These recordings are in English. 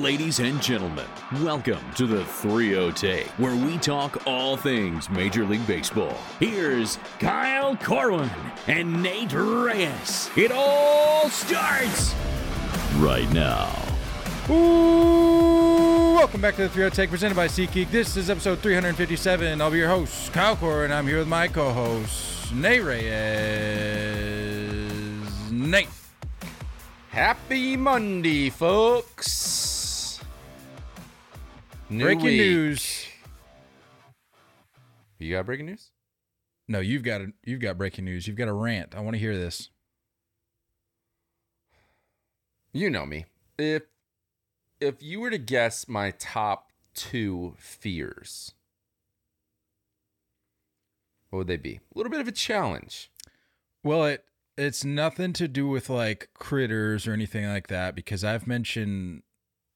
Ladies and gentlemen, welcome to the 3 Take, where we talk all things Major League Baseball. Here's Kyle Corwin and Nate Reyes. It all starts right now. Ooh, welcome back to the 3 Take presented by SeatGeek. This is episode 357. I'll be your host, Kyle Corwin. I'm here with my co-host, Nate Reyes. Nate. Happy Monday, folks. New breaking week. news. You got breaking news? No, you've got a, you've got breaking news. You've got a rant. I want to hear this. You know me. If if you were to guess my top two fears, what would they be? A little bit of a challenge. Well, it it's nothing to do with like critters or anything like that because I've mentioned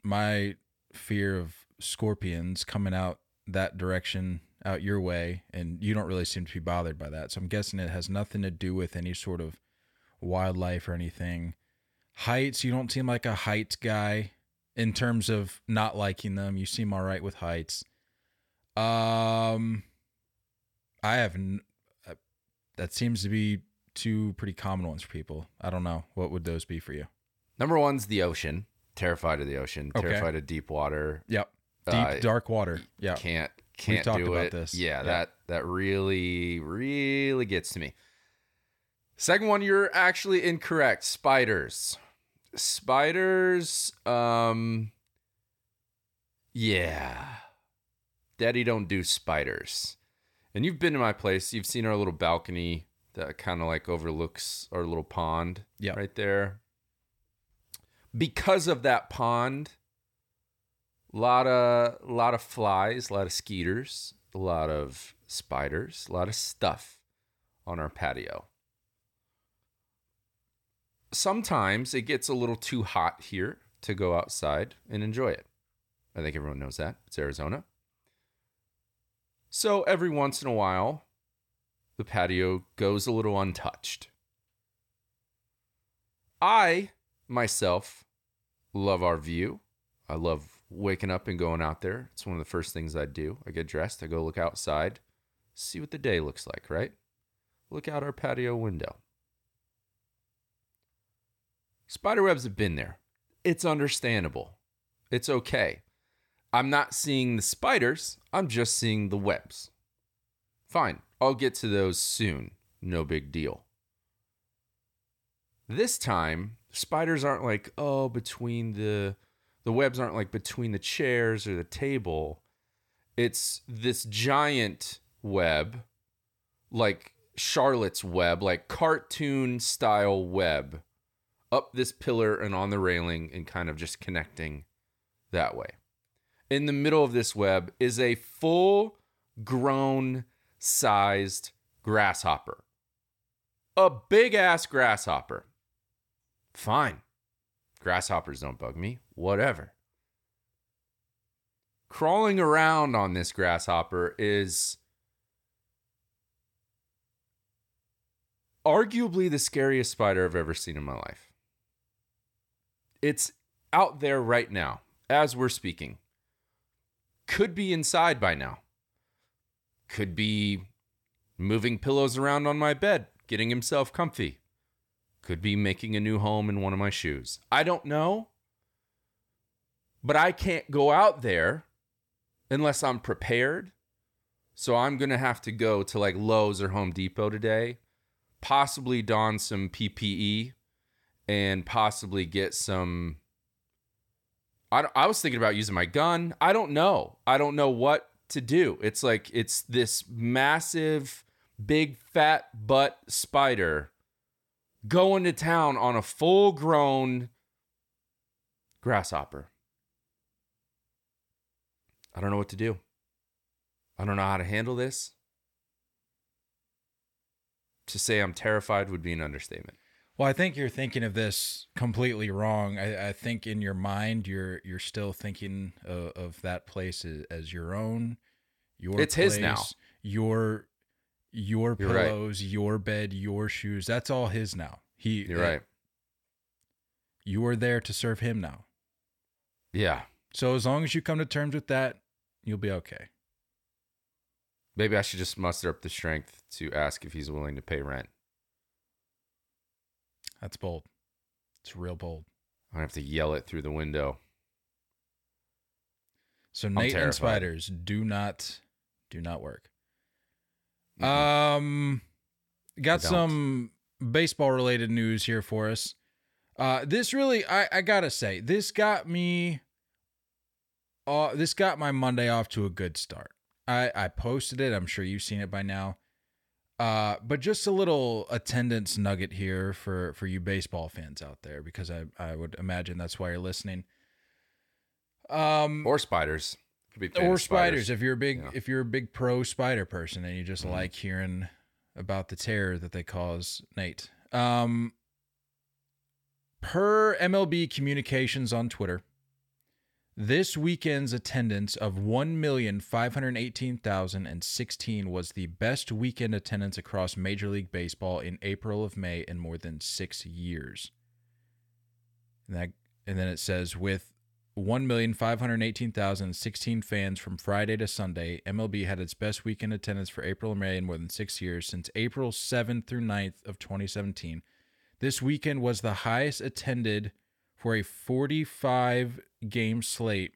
my fear of scorpions coming out that direction out your way and you don't really seem to be bothered by that. So I'm guessing it has nothing to do with any sort of wildlife or anything. Heights, you don't seem like a heights guy in terms of not liking them. You seem all right with heights. Um I have n- uh, that seems to be two pretty common ones for people. I don't know. What would those be for you? Number one's the ocean. Terrified of the ocean. Okay. Terrified of deep water. Yep. Deep Uh, dark water. Yeah. Can't We've can't talked do about it. this. Yeah, Yeah. that that really really gets to me. Second one, you're actually incorrect. Spiders. Spiders. Um. Yeah. Daddy don't do spiders. And you've been to my place. You've seen our little balcony that kind of like overlooks our little pond. Yeah. Right there. Because of that pond, lot of lot of flies, a lot of skeeters, a lot of spiders, a lot of stuff on our patio. Sometimes it gets a little too hot here to go outside and enjoy it. I think everyone knows that. It's Arizona. So every once in a while, the patio goes a little untouched. I myself love our view. I love waking up and going out there. It's one of the first things I do. I get dressed, I go look outside, see what the day looks like, right? Look out our patio window. Spiderwebs have been there. It's understandable. It's okay. I'm not seeing the spiders, I'm just seeing the webs. Fine, I'll get to those soon. No big deal. This time, spiders aren't like, oh, between the the webs aren't like between the chairs or the table. It's this giant web, like Charlotte's web, like cartoon style web, up this pillar and on the railing and kind of just connecting that way. In the middle of this web is a full grown sized grasshopper. A big ass grasshopper. Fine. Grasshoppers don't bug me. Whatever. Crawling around on this grasshopper is arguably the scariest spider I've ever seen in my life. It's out there right now as we're speaking. Could be inside by now. Could be moving pillows around on my bed, getting himself comfy. Could be making a new home in one of my shoes. I don't know. But I can't go out there unless I'm prepared. So I'm going to have to go to like Lowe's or Home Depot today, possibly don some PPE and possibly get some. I, I was thinking about using my gun. I don't know. I don't know what to do. It's like it's this massive, big, fat butt spider going to town on a full grown grasshopper. I don't know what to do. I don't know how to handle this. To say I'm terrified would be an understatement. Well, I think you're thinking of this completely wrong. I, I think in your mind, you're you're still thinking of, of that place as, as your own. Your It's his now. Your your You're right. pillows, your bed, your shoes. That's all his now. He You're eh, right. You are there to serve him now. Yeah. So as long as you come to terms with that, you'll be okay. Maybe I should just muster up the strength to ask if he's willing to pay rent. That's bold. It's real bold. I have to yell it through the window. So Nate and spiders do not do not work. Mhm. Um, got some baseball related news here for us. Uh, this really, I, I gotta say, this got me. Uh, this got my Monday off to a good start. I I posted it. I'm sure you've seen it by now. Uh, but just a little attendance nugget here for for you baseball fans out there, because I I would imagine that's why you're listening. Um, or spiders. Could be or of spiders. if you're a big Yeah. if you're a big pro spider person and you just Mhm. like hearing about the terror that they cause nate um per mlb communications on twitter this weekend's attendance of 1,518,016 was the best weekend attendance across Major League Baseball in April of May in more than six years. And, that, and then it says with 1,518,016 fans from Friday to Sunday, MLB had its best weekend attendance for April and May in more than six years since April 7th through 9th of 2017. This weekend was the highest attended for a 45 game slate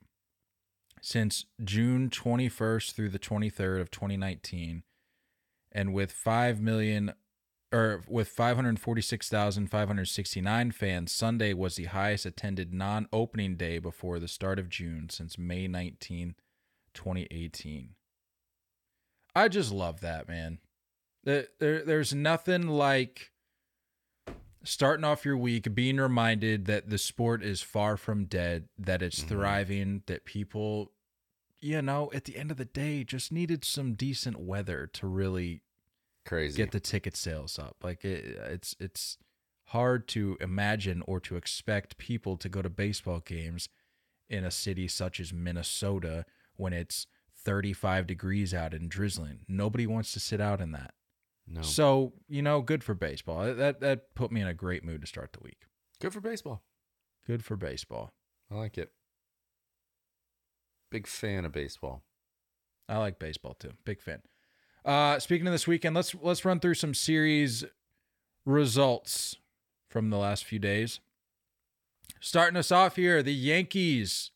since June 21st through the 23rd of 2019 and with 5 million or with 546,569 fans Sunday was the highest attended non-opening day before the start of June since May 19 2018 I just love that man. There, there there's nothing like starting off your week being reminded that the sport is far from dead, that it's Mhm. thriving, that people, you know, at the end of the day, just needed some decent weather to really Crazy. get the ticket sales up. Like it, it's it's hard to imagine or to expect people to go to baseball games in a city such as Minnesota when it's 35 degrees out and drizzling. Nobody wants to sit out in that. No. So, you know, good for baseball. That that put me in a great mood to start the week. Good for baseball. Good for baseball. I like it. Big fan of baseball. I like baseball too. Big fan. Uh speaking of this weekend, let's let's run through some series results from the last few days. Starting us off here, the Yankees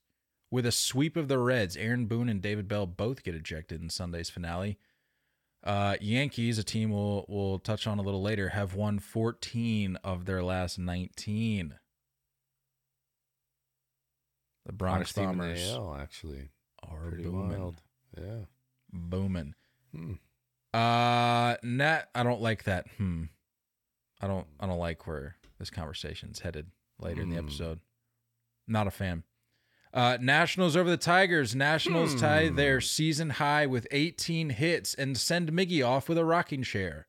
with a sweep of the Reds. Aaron Boone and David Bell both get ejected in Sunday's finale. Uh, Yankees, a team we'll we'll touch on a little later, have won 14 of their last 19. The Bronx Hottest team in the Bombers AL, actually. are Pretty booming, wild. Yeah. booming. Hmm. Uh, Nat, I don't like that. Hmm. I don't. I don't like where this conversation's headed later in the Hmm. episode. Not a fan. Uh, Nationals over the Tigers. Nationals tie Hmm. their season high with 18 hits and send Miggy off with a rocking chair.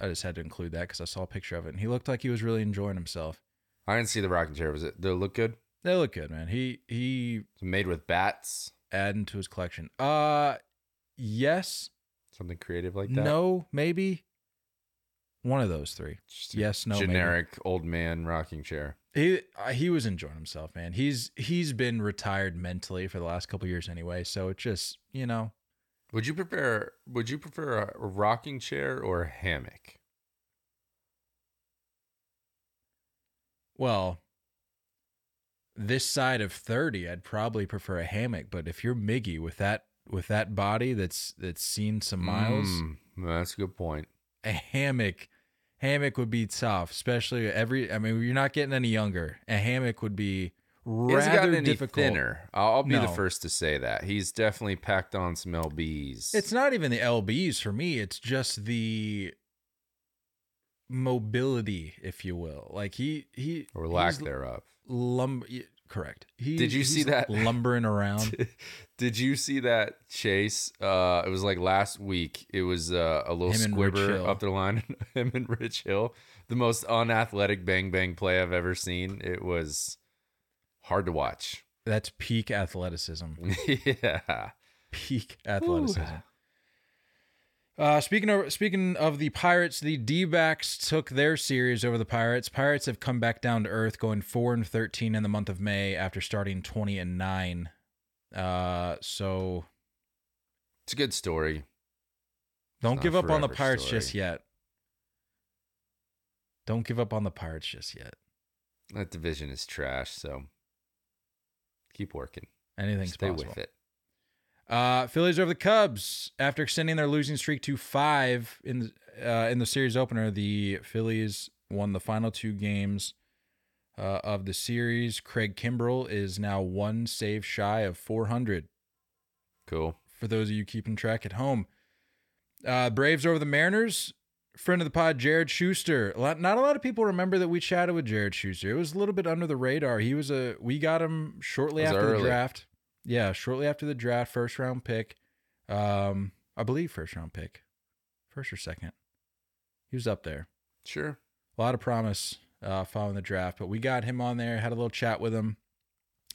I just had to include that because I saw a picture of it and he looked like he was really enjoying himself. I didn't see the rocking chair. Was it? Did it look good? They look good, man. He he made with bats. adding to his collection. Uh, yes, Something creative like that. no, maybe one of those three. Yes, no, maybe. generic old man rocking chair. He he was enjoying himself, man. He's he's been retired mentally for the last couple years anyway, so it just you know Would you prefer? Would you prefer a rocking chair or a hammock? well this side of 30 I'd probably prefer a hammock, but if you're Miggy with that with that body that's that's seen some miles, Mm, that's a good point. a hammock hammock would be tough, especially every I mean you're not getting any younger. A hammock would be rather difficult. thinner. I'll, be the first to say that he's definitely packed on some lbs. It's not even the LBs for me. It's just the mobility, if you will. Like he he or lack thereof. Lumber, correct. He, Did you see that? lumbering around? Did you see that chase? Uh, it was like last week. It was uh, a little Him squibber up the line. Him and Rich Hill, the most unathletic bang bang play I've ever seen. It was hard to watch. That's peak athleticism. yeah, Peak athleticism. Uh, speaking of speaking of the Pirates, the D-backs took their series over the Pirates. Pirates have come back down to earth, going four and thirteen in the month of May after starting twenty and nine. Uh, so It's a good story. don't give up on the Pirates story. just yet. Don't give up on the Pirates just yet. That division is trash, so keep working. Anything's Stay possible. with it. Uh, Phillies over the Cubs after extending their losing streak to five in uh, in the series opener. The Phillies won the final two games uh, of the series. Craig Kimbrel is now one save shy of 400. Cool. For those of you keeping track at home, uh, Braves over the Mariners. Friend of the pod, Jared Shuster. A lot, not a lot of people remember that we chatted with Jared Shuster. It was a little bit under the radar. He was a we got him shortly after the draft. Yeah, shortly after the draft, first round pick. Um, I believe first round pick, first or second. He was up there. Sure. A lot of promise uh, following the draft, but we got him on there. Had a little chat with him.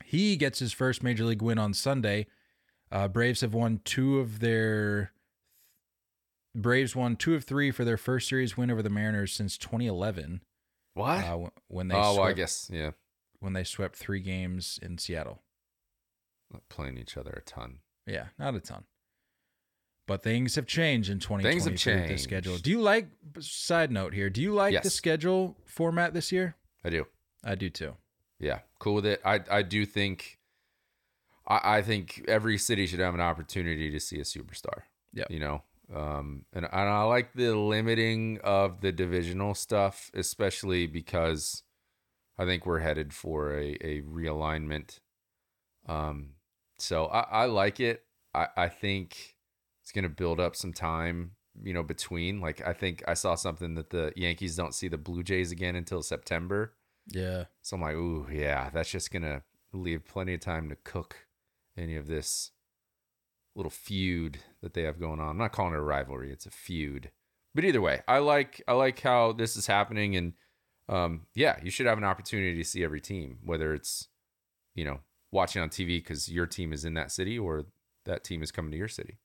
He gets his first major league win on Sunday. Uh, Braves have won two of their. Braves won two of three for their first series win over the Mariners since 2011. What? Uh, when they oh, well, I guess yeah. when they swept three games in Seattle. Playing each other a ton. Yeah, not a ton. But things have changed in 2023 Things have with the schedule. Do you like side note here? Do you like the schedule format this year? I do. I do too. Yeah, cool with it. I I do think I, I think every city should have an opportunity to see a superstar. Yeah. You know, um, and, and I like the limiting of the divisional stuff, especially because I think we're headed for a, a realignment. Um, so I, I like it. I, I think it's going to build up some time, you know, between. Like, I think I saw something that the Yankees don't see the Blue Jays again until September. Yeah. So I'm like, ooh, yeah, that's just gonna leave plenty of time to cook any of this little feud that they have going on. I'm not calling it a rivalry; it's a feud. But either way, I like I like how this is happening, and um, yeah, you should have an opportunity to see every team, whether it's you know watching on TV because your team is in that city or that team is coming to your city.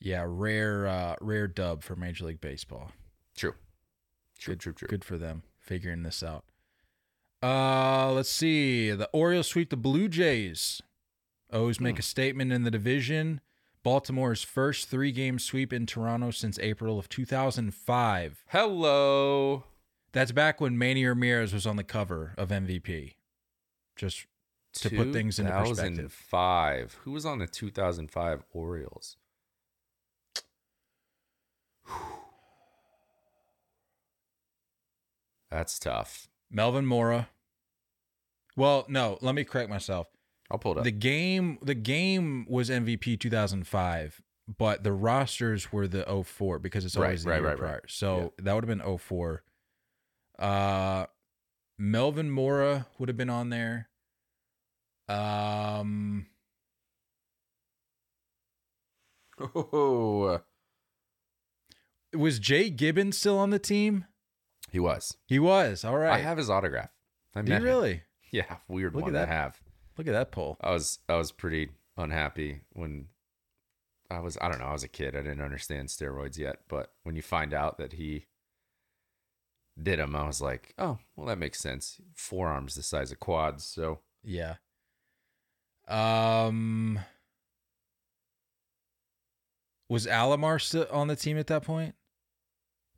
Yeah, rare uh rare dub for Major League Baseball. True, true, Good, true, true. Good for them figuring this out. Uh let's see. The Orioles sweep the Blue Jays. O's make Hmm. a statement in the division. Baltimore's first three-game sweep in Toronto since April of 2005. Hello. That's back when Manny Ramirez was on the cover of MVP. Just To put things into perspective. 2005. Who was on the 2005 Orioles? That's tough. Melvin Mora. Well, no, let me correct myself. I'll pull it up. The game the game was MVP 2005, but the rosters were the 04 because it's Right, always the right, year right, right. prior. So that would have been 04. Uh Melvin Mora would have been on there. Um oh, was Jay Gibbons still on the team? he was. He was. All right. I have his autograph. I Do you him. really? Yeah, weird Look at one that. to have. Look at that poll. I was I was pretty unhappy when I was I don't know, I was a kid. I didn't understand steroids yet, but when you find out that he did them, I was like, "Oh, well that makes sense. Forearms the size of quads." So, Yeah. Um Was Alomar still on the team at that point?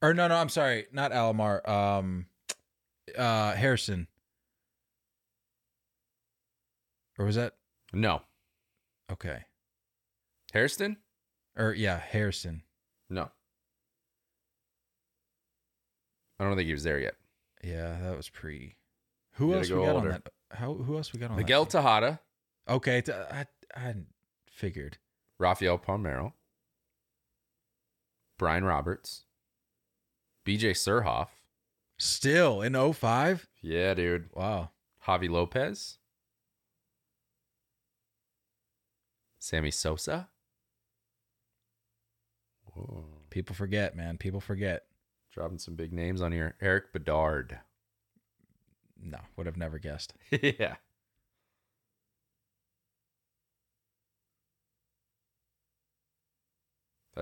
Or no, no, I'm sorry, not Alomar. Um uh Harrison. Or was that no. okay. Harrison. Or yeah, Harrison. No. I don't think he was there yet. Yeah, that was pre. Who else we got older. on that? How who else we got on Miguel? Tejada, Okay, t- uh, I I figured. Rafael Palmeiro, Brian Roberts, BJ Surhoff. Still in 05? Yeah, dude. Wow. Javy Lopez, Sammy Sosa. Whoa. People forget, man. People forget. Dropping some big names on here. Erik Bedard. No, would have never guessed. yeah.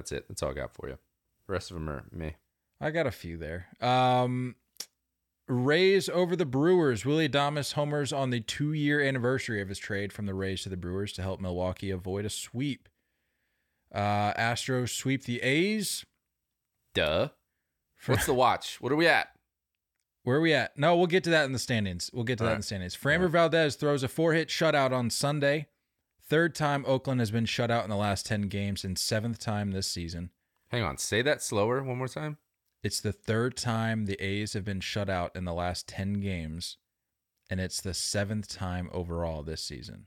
That's it. That's all I got for you. The rest of them are me. I got a few there. Um, Rays over the Brewers. Willy Adames homers on the two year anniversary of his trade from the Rays to the Brewers to help Milwaukee avoid a sweep. Uh, Astros sweep the A's. Duh. What's the watch? What are we at? Where are we at? No, we'll get to that in the standings. We'll get to All that right. in the standings. Framber Valdez throws a four hit shutout on Sunday. Third time Oakland has been shut out in the last 10 games and seventh time this season. Hang on. Say that slower one more time. It's the third time the A's have been shut out in the last 10 games, and it's the seventh time overall this season.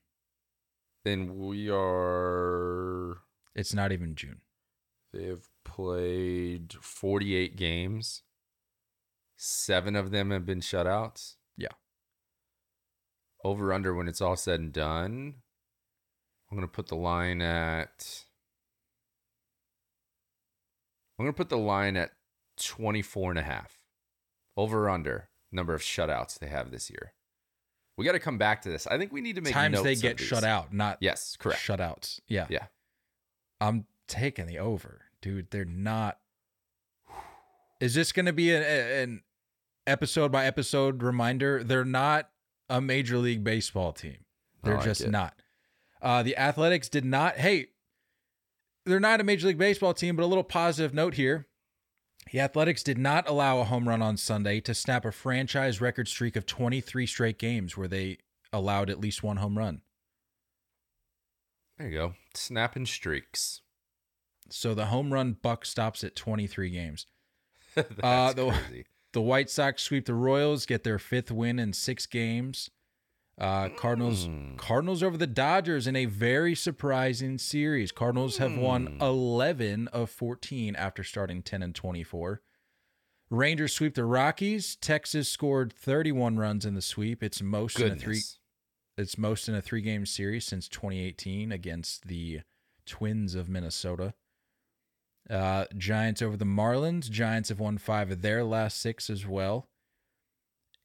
And we are. It's not even June. They've played 48 games. Seven of them have been shutouts. Yeah. Over under when it's all said and done. I'm going to put the line at. I'm going to put the line at 24 and a half. Over or under number of shutouts they have this year. We got to come back to this. I think we need to make Times they get shut out, not Yes, correct. shutouts. Yeah. Yeah. I'm taking the over, dude. They're not. Is this going to be an, an episode by episode reminder? They're not a major league baseball team. Oh, They're like just not. Uh, the Athletics did not. Hey, they're not a major league baseball team, but a little positive note here. The Athletics did not allow a home run on Sunday to snap a franchise record streak of 23 straight games where they allowed at least one home run. There you go. Snapping streaks. So the home run buck stops at 23 games. That's Uh, the- crazy. The White Sox sweep the Royals, get their fifth win in six games. Uh, Cardinals Mm. Cardinals over the Dodgers in a very surprising series. Cardinals have won Mm. 11 of 14 after starting 10 and 24. Rangers sweep the Rockies. Texas scored 31 runs in the sweep. It's most in a three it's most in a three game series since 2018 against the Twins of Minnesota. Uh, Giants over the Marlins. Giants have won five of their last six as well.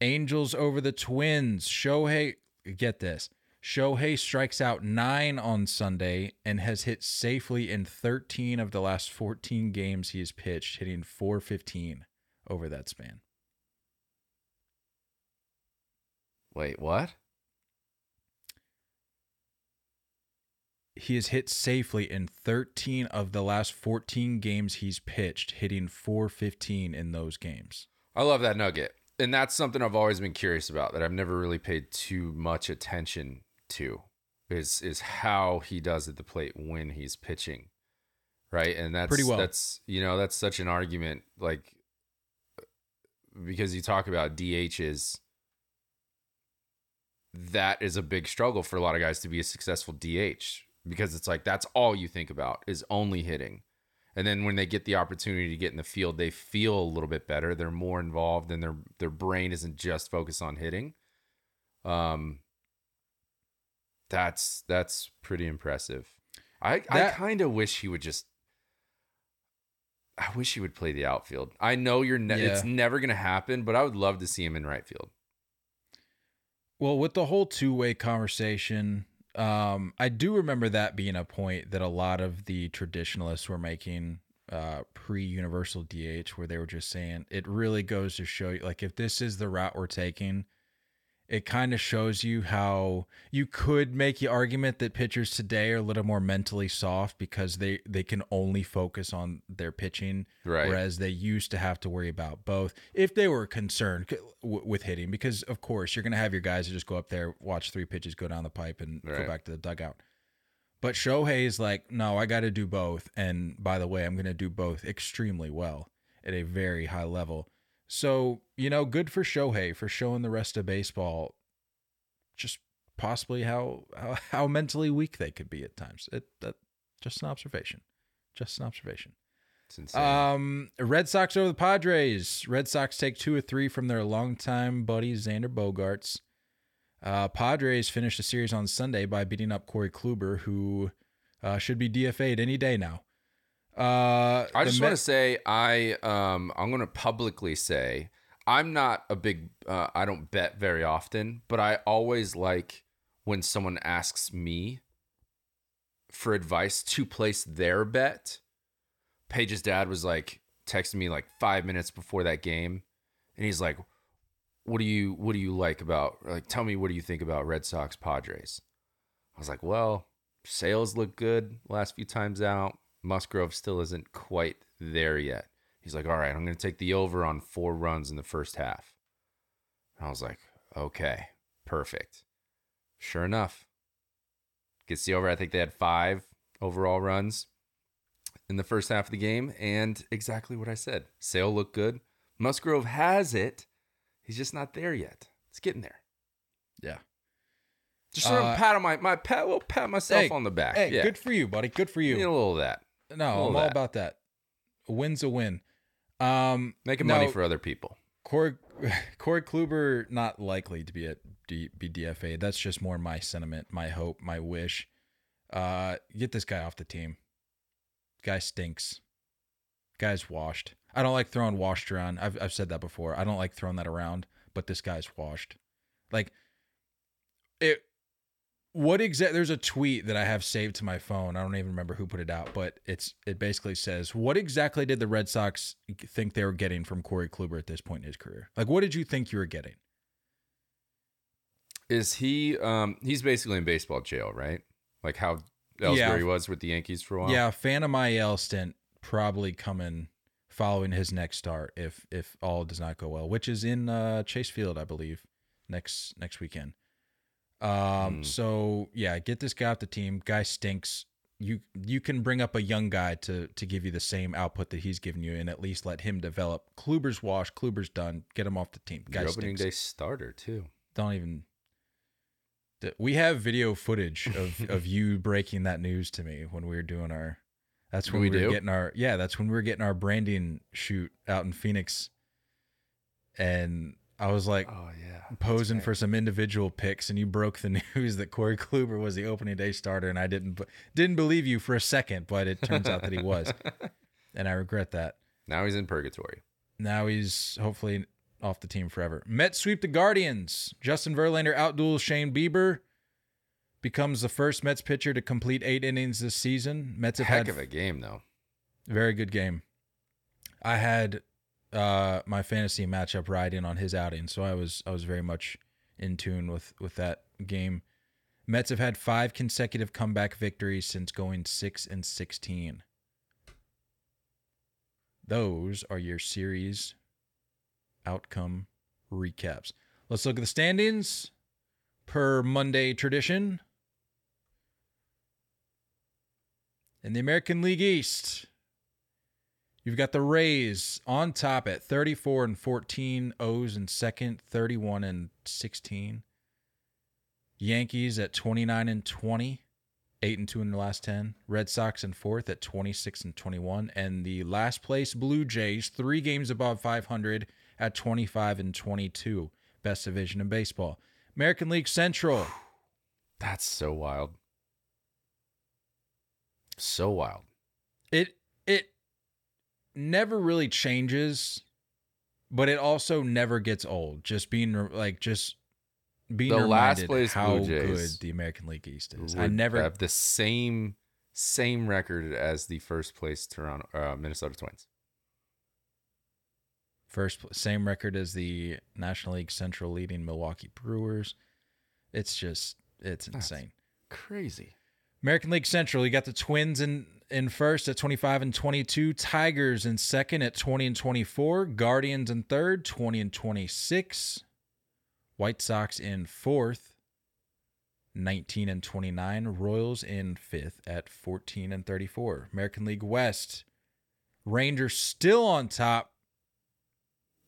Angels over the Twins. Shohei, get this. Shohei strikes out nine on Sunday and has hit safely in 13 of the last 14 games he has pitched, hitting 415 over that span. Wait, what? he has hit safely in 13 of the last 14 games he's pitched, hitting 415 in those games. I love that nugget. And that's something I've always been curious about that I've never really paid too much attention to is is how he does at the plate when he's pitching. Right? And that's Pretty well. that's you know, that's such an argument like uh, because you talk about DHs that is a big struggle for a lot of guys to be a successful DH because it's like that's all you think about is only hitting. And then when they get the opportunity to get in the field, they feel a little bit better. They're more involved and their their brain isn't just focused on hitting. Um that's that's pretty impressive. I I kind of wish he would just I wish he would play the outfield. I know you're ne- it's never going to happen, but I would love to see him in right field. Well, with the whole two way conversation, um, I do remember that being a point that a lot of the traditionalists were making uh, pre universal DH, where they were just saying it really goes to show you, like, if this is the route we're taking, it kind of shows you how you could make the argument that pitchers today are a little more mentally soft because they they can only focus on their pitching Right. whereas they used to have to worry about both if they were concerned w- with hitting because of course you're going to have your guys who just go up there watch three pitches go down the pipe and go back to the dugout. But Shohei is like no I got to do both and by the way I'm going to do both extremely well at a very high level so you know good for Shohei for showing the rest of baseball just possibly how how, how mentally weak they could be at times it that just an observation just an observation um, Red Sox over the Padres. Red Sox take two or three from their longtime buddy Xander Bogaerts. Uh, Padres finished the series on Sunday by beating up Corey Kluber, who uh, should be DFA'd any day now. Uh, I just Met- want to say I um I'm going to publicly say I'm not a big uh, I don't bet very often, but I always like when someone asks me for advice to place their bet Paige's dad was like texting me like five minutes before that game, and he's like, "What do you What do you like about like? Tell me what do you think about Red Sox Padres?" I was like, "Well, Sale's look good last few times out. Musgrove still isn't quite there yet." He's like, "All right, I'm going to take the over on four runs in the first half." And I was like, "Okay, perfect." Sure enough, gets the over. I think they had five overall runs in the first half of the game, and exactly what I said. Sale looked good. Musgrove has it. He's just not there yet. It's getting there. Yeah. Just sort of Uh, pat on my my pat. Will pat myself Hey, on the back. Hey, yeah, good for you, buddy. Good for you. Need a little of that. No, little I'm all that. about that. A win's a win. Um, Making no, money for other people. Corey, Corey Kluber not likely to be at D, be DFA. That's just more my sentiment, my hope, my wish. Uh, get this guy off the team. Guy stinks. Guy's washed. I don't like throwing washed around. I've I've said that before. I don't like throwing that around, but this guy's washed. Like it what exact there's a tweet that I have saved to my phone. I don't even remember who put it out, but it's it basically says, "What exactly did the Red Sox think they were getting from Corey Kluber at this point in his career? Like what did you think you were getting?" Is he? Um, he's basically in baseball jail, right? Like how Ellsbury Yeah. was with the Yankees for a while. Yeah, Phantom IL stint probably coming following his next start if if all does not go well, which is in uh, Chase Field, I believe, next next weekend. Um, Hmm. so yeah, get this guy off the team. Guy stinks. You you can bring up a young guy to to give you the same output that he's giving you, and at least let him develop. Kluber's washed. Kluber's done. Get him off the team. Guy Your opening stinks. day starter too. Don't even. We have video footage of of you breaking that news to me when we were doing our. That's when We we, were do? getting our yeah. That's when we were getting our branding shoot out in Phoenix, and I was like Oh yeah, posing right. for some individual picks, and you broke the news that Corey Kluber was the opening day starter, and I didn't didn't believe you for a second, but it turns out that he was, and I regret that. now he's in purgatory. Now he's hopefully off the team forever. Mets sweep the Guardians. Justin Verlander outduels Shane Bieber. Becomes the first Mets pitcher to complete eight innings this season. Mets have Heck had of a game though. very good game. I had uh, my fantasy matchup riding on his outing, so I was I was very much in tune with with that game. Mets have had five consecutive comeback victories since going six and sixteen. Those are your series outcome recaps. Let's look at the standings per Monday tradition. In the American League East, you've got the Rays on top at 34 and 14, O's in second, 31 and 16. Yankees at 29 and 20, 8 and 2 in the last 10. Red Sox in fourth at 26 and 21. And the last place Blue Jays, three games above 500 at 25 and 22. Best division in baseball. American League Central. That's so wild. So wild. it it never really changes but it also never gets old just being like just being The last place how Blue Jays good the american league east is i never have the same same record as the first place Toronto uh, Minnesota Twins. first same record as the national league central leading milwaukee brewers it's just it's That's- insane Crazy. American League Central, you got the Twins in in first at 25 and 22, Tigers in second at 20 and 24, Guardians in third, 20 and 26, White Sox in fourth, 19 and 29, Royals in fifth at 14 and 34. American League West, Rangers still on top.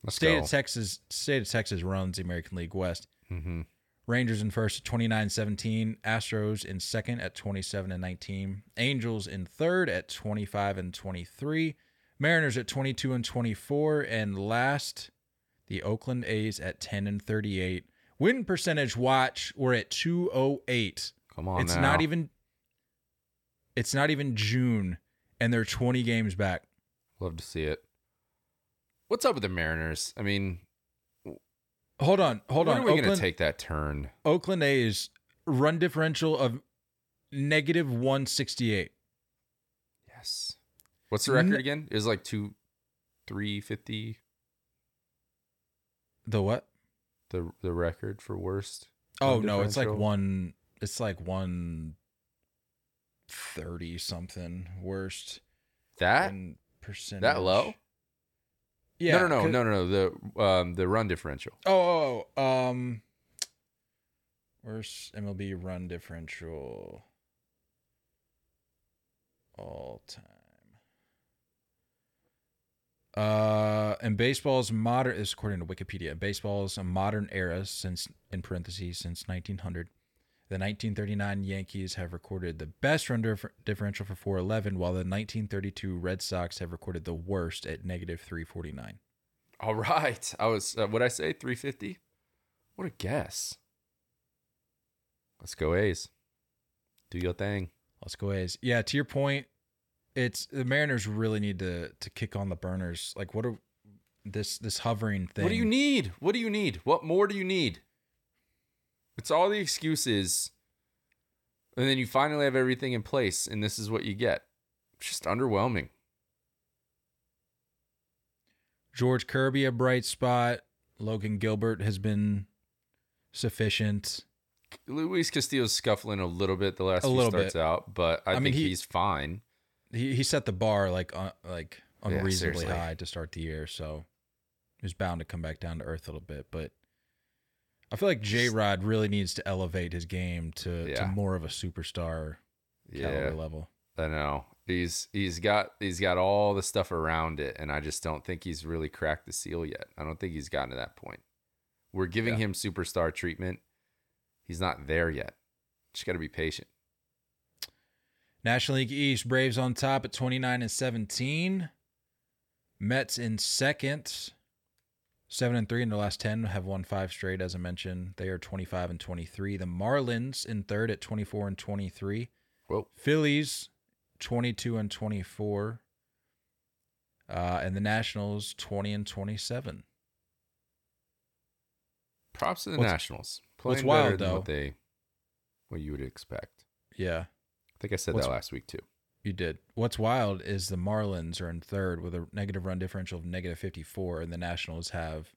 Let's State go. of Texas, State of Texas runs the American League West. mm-hmm. Rangers in first at 29 17. Astros in second at 27 and 19. Angels in third at 25 and 23. Mariners at 22 and 24. And last, the Oakland A's at 10 and 38. Win percentage watch, we're at 208. Come on, it's now. not even it's not even June and they're 20 games back. Love to see it. What's up with the Mariners? I mean, Hold on, hold when on. are we going to take that turn? Oakland A's run differential of negative 168. Yes. What's the record N- again? Is like two, three fifty. The what? The the record for worst. Oh no, it's like one. It's like one thirty something worst That in percentage. that low? Yeah. no, no, no, no, no, no. The um the run differential. Oh, oh, oh, um, worst MLB run differential all time. Uh, in baseball's modern, this is according to Wikipedia, baseball's a modern era since, in parentheses, since 1900. The 1939 Yankees have recorded the best run differ- differential for 411, while the 1932 Red Sox have recorded the worst at negative 349. All right. I was uh, what I say 350? What a guess. Let's go A's. Do your thing. Let's go A's. Yeah, to your point, it's the Mariners really need to to kick on the burners. Like what are this this hovering thing? What do you need? What do you need? What more do you need? It's all the excuses. And then you finally have everything in place and this is what you get. It's just underwhelming. George Kirby a bright spot. Logan Gilbert has been sufficient. Luis Castillo's scuffling a little bit the last A few little starts bit. out, but I, I mean, think he- he's fine. He he set the bar like uh, like unreasonably seriously. high to start the year, so he's bound to come back down to earth a little bit. But I feel like J Rod really needs to elevate his game to, to more of a superstar Yeah. level. I know. He's he's got he's got all the stuff around it, and I just don't think he's really cracked the seal yet. I don't think he's gotten to that point. We're giving Yeah. him superstar treatment. He's not there yet. Just got to be patient. National League East, Braves on top at 29 and 17. Mets in second, 7 and 3 in their last 10, have won five straight, as I mentioned. They are 25 and 23. The Marlins in third at 24 and 23. Whoa. Phillies, 22 and 24. Uh, and the Nationals, 20 and 27. Props to the What's- Nationals. what's wild, though- what they what you would expect. Yeah, I think I said What's- that last week too. You did. What's wild is the Marlins are in third with a negative run differential of negative 54, and the Nationals have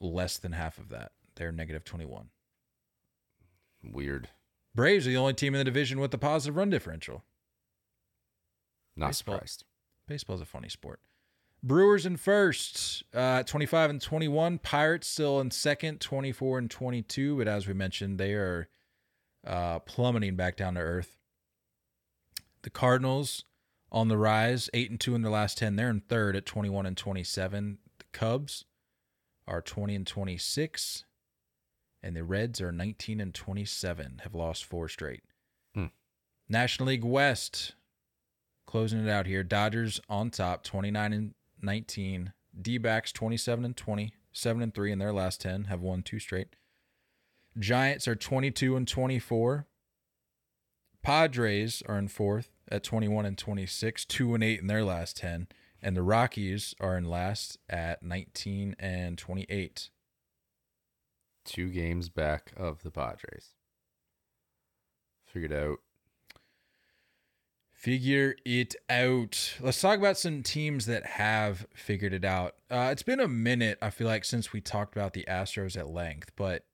less than half of that. They're negative 21. Weird. Braves are the only team in the division with a positive run differential. Not Baseball. surprised. Baseball's a funny sport. Brewers in first, uh, 25 and 21. Pirates still in second, 24 and 22. But as we mentioned, they are uh, plummeting back down to earth. The Cardinals on the rise, 8 and 2 in their last 10. They're in third at 21 and 27. The Cubs are 20 and 26. And the Reds are 19 and 27, have lost four straight. Hmm. National League West, closing it out here. Dodgers on top, 29 and 19. D backs 27 and 20, 7 and 3 in their last 10, have won two straight. Giants are 22 and 24. Padres are in fourth at 21 and 26, 2 and 8 in their last 10. And the Rockies are in last at 19 and 28. Two games back of the Padres. Figured out. Figure it out. Let's talk about some teams that have figured it out. Uh, it's been a minute, I feel like, since we talked about the Astros at length, but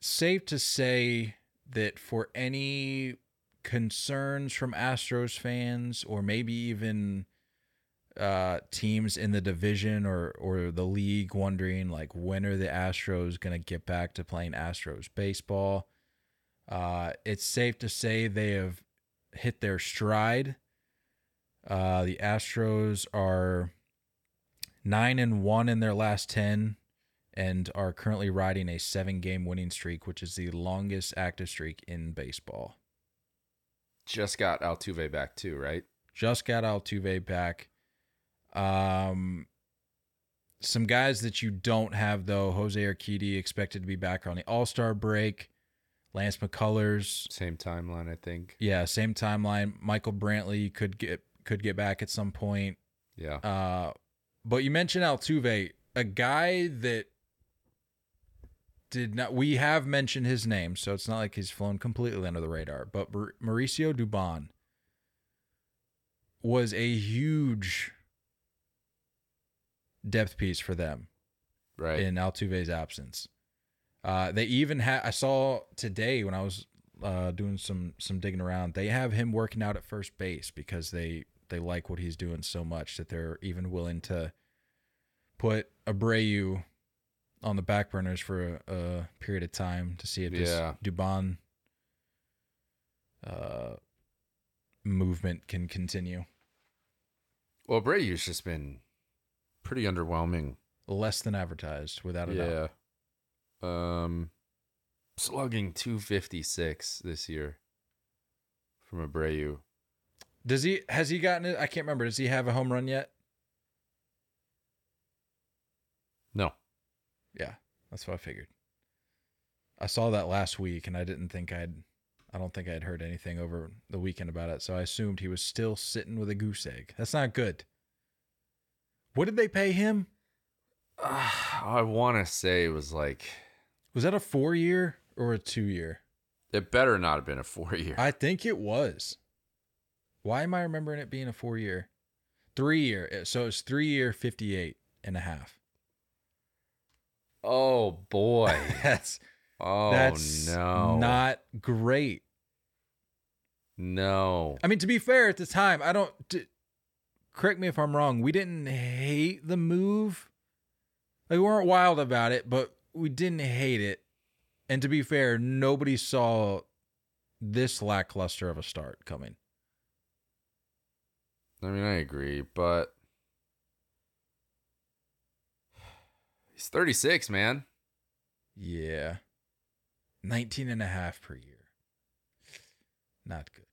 safe to say that for any concerns from Astros fans, or maybe even uh, teams in the division or or the league wondering like when are the Astros going to get back to playing Astros baseball, uh, it's safe to say they have hit their stride. Uh, the Astros are nine and one in their last ten, and are currently riding a seven-game winning streak, which is the longest active streak in baseball. Just got Altuve back too, right? Just got Altuve back. Um, some guys that you don't have though: Jose Urquidy expected to be back on the All Star break. Lance McCullers Same timeline, I think. Yeah, same timeline. Michael Brantley could get could get back at some point. Yeah. Uh, but you mentioned Altuve, a guy that did not. We have mentioned his name, so it's not like he's flown completely under the radar. But Mauricio Dubon was a huge depth piece for them Right. in Altuve's absence. Uh, they even had I saw today when I was uh, doing some some digging around. They have him working out at first base because they they like what he's doing so much that they're even willing to put Abreu on the back burners for a, a period of time to see if this Yeah. Dubon uh, movement can continue. well, Brady's just been pretty underwhelming. Less than advertised, without a doubt. Yeah. Um, slugging 256 this year from Abreu. Does he has he gotten it? I can't remember. Does he have a home run yet? No. Yeah, that's what I figured. I saw that last week, and I didn't think I'd. I don't think I'd heard anything over the weekend about it, so I assumed he was still sitting with a goose egg. That's not good. What did they pay him? I want to say it was like, Was that a four year or a two year? it better not have been a four year. I think it was. Why am I remembering it being a four year? Three year. So it's three year, 58 and a half. Oh, boy. That's Oh, that's no. not great. no. I mean, to be fair, at the time, I don't. D- correct me if I'm wrong. We didn't hate the move. Like, we weren't wild about it, but we didn't hate it. And to be fair, nobody saw this lackluster of a start coming. I mean, I agree, but he's 36, man. Yeah. 19 and a half per year. Not good.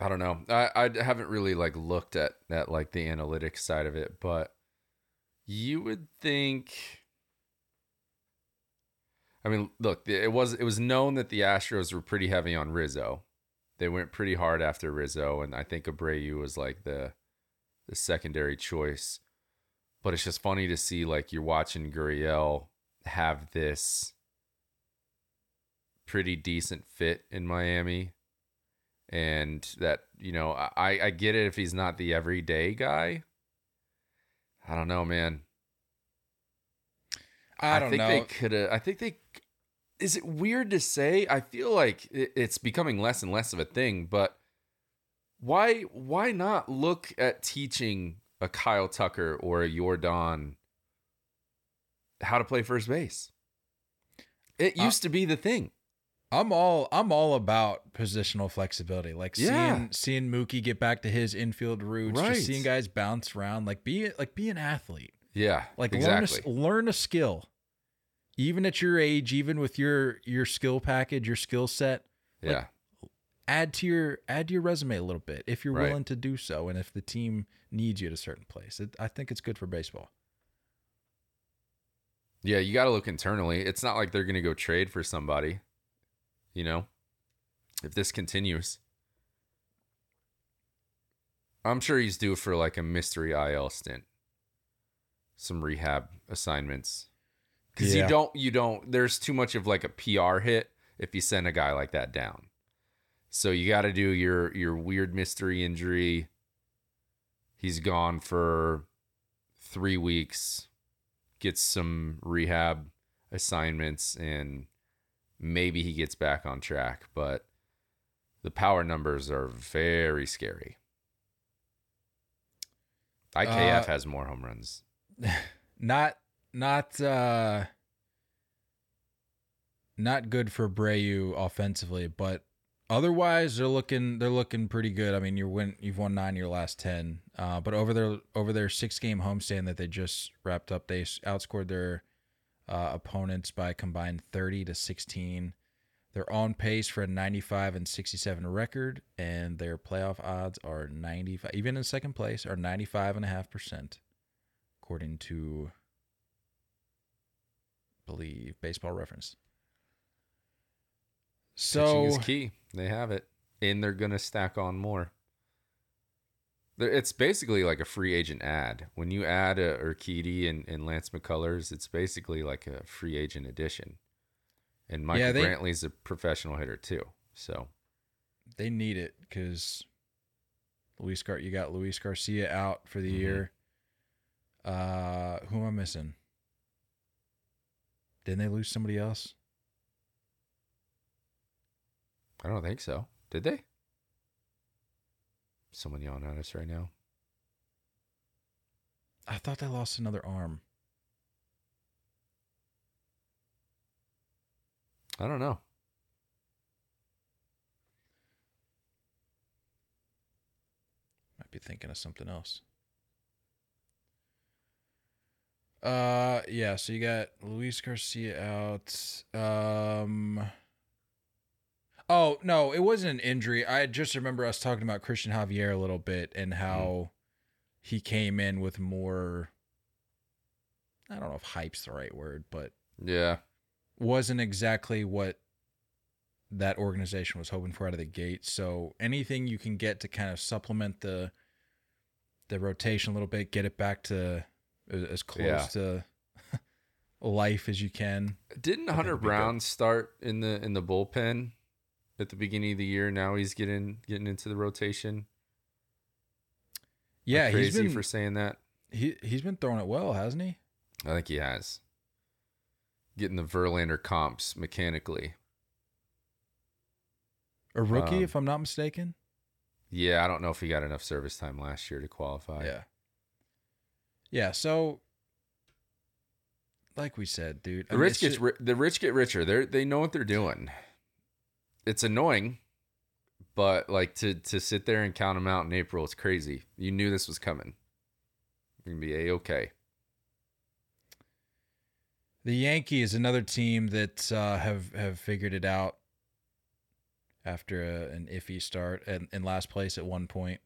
I don't know. I I haven't really like looked at at like the analytics side of it, but you would think. I mean, look, it was it was known that the Astros were pretty heavy on Rizzo. They went pretty hard after Rizzo, and I think Abreu was like the the secondary choice. But it's just funny to see like you're watching Gurriel have this pretty decent fit in Miami and that you know I I get it if he's not the everyday guy. I don't know, man. I don't think know. they could have. I think they. Is it weird to say? I feel like it's becoming less and less of a thing, but why why not look at teaching a Kyle Tucker or a Yordan how to play first base? It Uh, used to be the thing. I'm all I'm all about positional flexibility. Like Yeah. seeing seeing Mookie get back to his infield roots, Right. just seeing guys bounce around. Like be like be an athlete. Yeah, Like exactly. learn a, learn a skill. Even at your age, even with your your skill package, your skill set, like, yeah, add to your add to your resume a little bit if you're Right. willing to do so, and if the team needs you at a certain place. It, I think it's good for baseball. Yeah, you got to look internally. It's not like they're going to go trade for somebody, you know, if this continues. I'm sure he's due for like a mystery IL stint, some rehab assignments. Because Yeah. you don't, you don't, there's too much of like a PR hit if you send a guy like that down. So you got to do your your weird mystery injury. He's gone for three weeks gets some rehab assignments and maybe he gets back on track, but the power numbers are very scary. IKF Uh, has more home runs. Not not uh not good for Abreu offensively, but otherwise they're looking they're looking pretty good. I mean, you win you've won 9 of your last 10. Uh but over their over their 6 game homestand that they just wrapped up, they outscored their uh, opponents by combined 30 to 16. They're on pace for a 95 and 67 record, and their playoff odds are 95, even in second place, are 95.5%, according to, I believe, baseball reference. Pitching So, is key. They have it. And they're going to stack on more. It's basically like a free agent ad. When you add a Urquidy and, and Lance McCullers, it's basically like a free agent addition. And Michael Yeah, they- Brantley's a professional hitter too. So they need it because Luis Gar you got Luis Garcia out for the Mhm. year. Uh who am I missing? Didn't they lose somebody else? I don't think so. Did they? Someone yelling at us right now. I thought they lost another arm. I don't know. Might be thinking of something else. Uh yeah, so you got Luis Garcia out. Um Oh, no, it wasn't an injury. I just remember us talking about Cristian Javier a little bit and mm-hmm. how he came in with more I don't know if hype's the right word, but Yeah. wasn't exactly what that organization was hoping for out of the gate. So anything you can get to kind of supplement the the rotation a little bit, get it back to as- close Yeah. to life as you can. Didn't Hunter good. Brown start in the in the bullpen at the beginning of the year? Now he's getting getting into the rotation. I Yeah, he's crazy been for saying that. he he's been throwing it well, hasn't he? I think he has. Getting the Verlander comps mechanically. A rookie, Um, if I'm not mistaken. Yeah, I don't know if he got enough service time last year to qualify. Yeah. Yeah, so like we said, dude. I The mean, rich gets ri- the rich get richer. They they know what they're doing. It's annoying, but like to to sit there and count them out in April, it's crazy. You knew this was coming. You're gonna be a okay. The Yankees, another team that uh, have have figured it out after a, an iffy start and in last place at one point.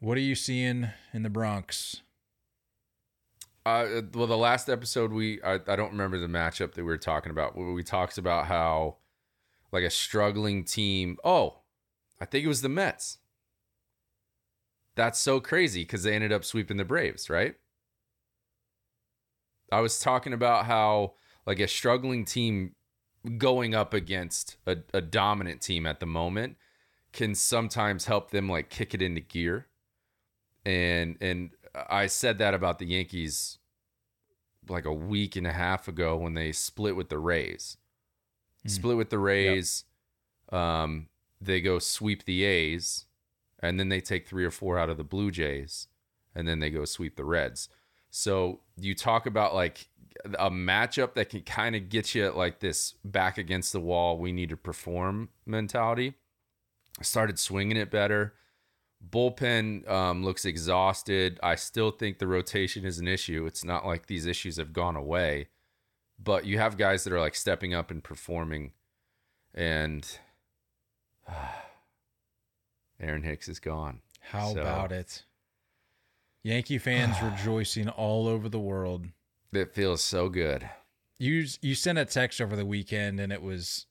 What are you seeing in the Bronx? Uh, well, the last episode we I, I don't remember the matchup that we were talking about. We talked about how like a struggling team. Oh, I think it was the Mets. That's so crazy because they ended up sweeping the Braves, right? I was talking about how like a struggling team going up against a, a dominant team at the moment can sometimes help them like kick it into gear. And and I said that about the Yankees like a week and a half ago when they split with the Rays. Hmm. Split with the Rays. Um, they go sweep the A's, and then they take three or four out of the Blue Jays, and then they go sweep the Reds. So you talk about like a matchup that can kind of get you like this back against the wall. We need to perform mentality. I started swinging it better. Bullpen um, looks exhausted. I still think the rotation is an issue. It's not like these issues have gone away, but you have guys that are like stepping up and performing. And Aaron Hicks is gone. How So- about it? Yankee fans rejoicing all over the world. It feels so good. You you sent a text over the weekend and it was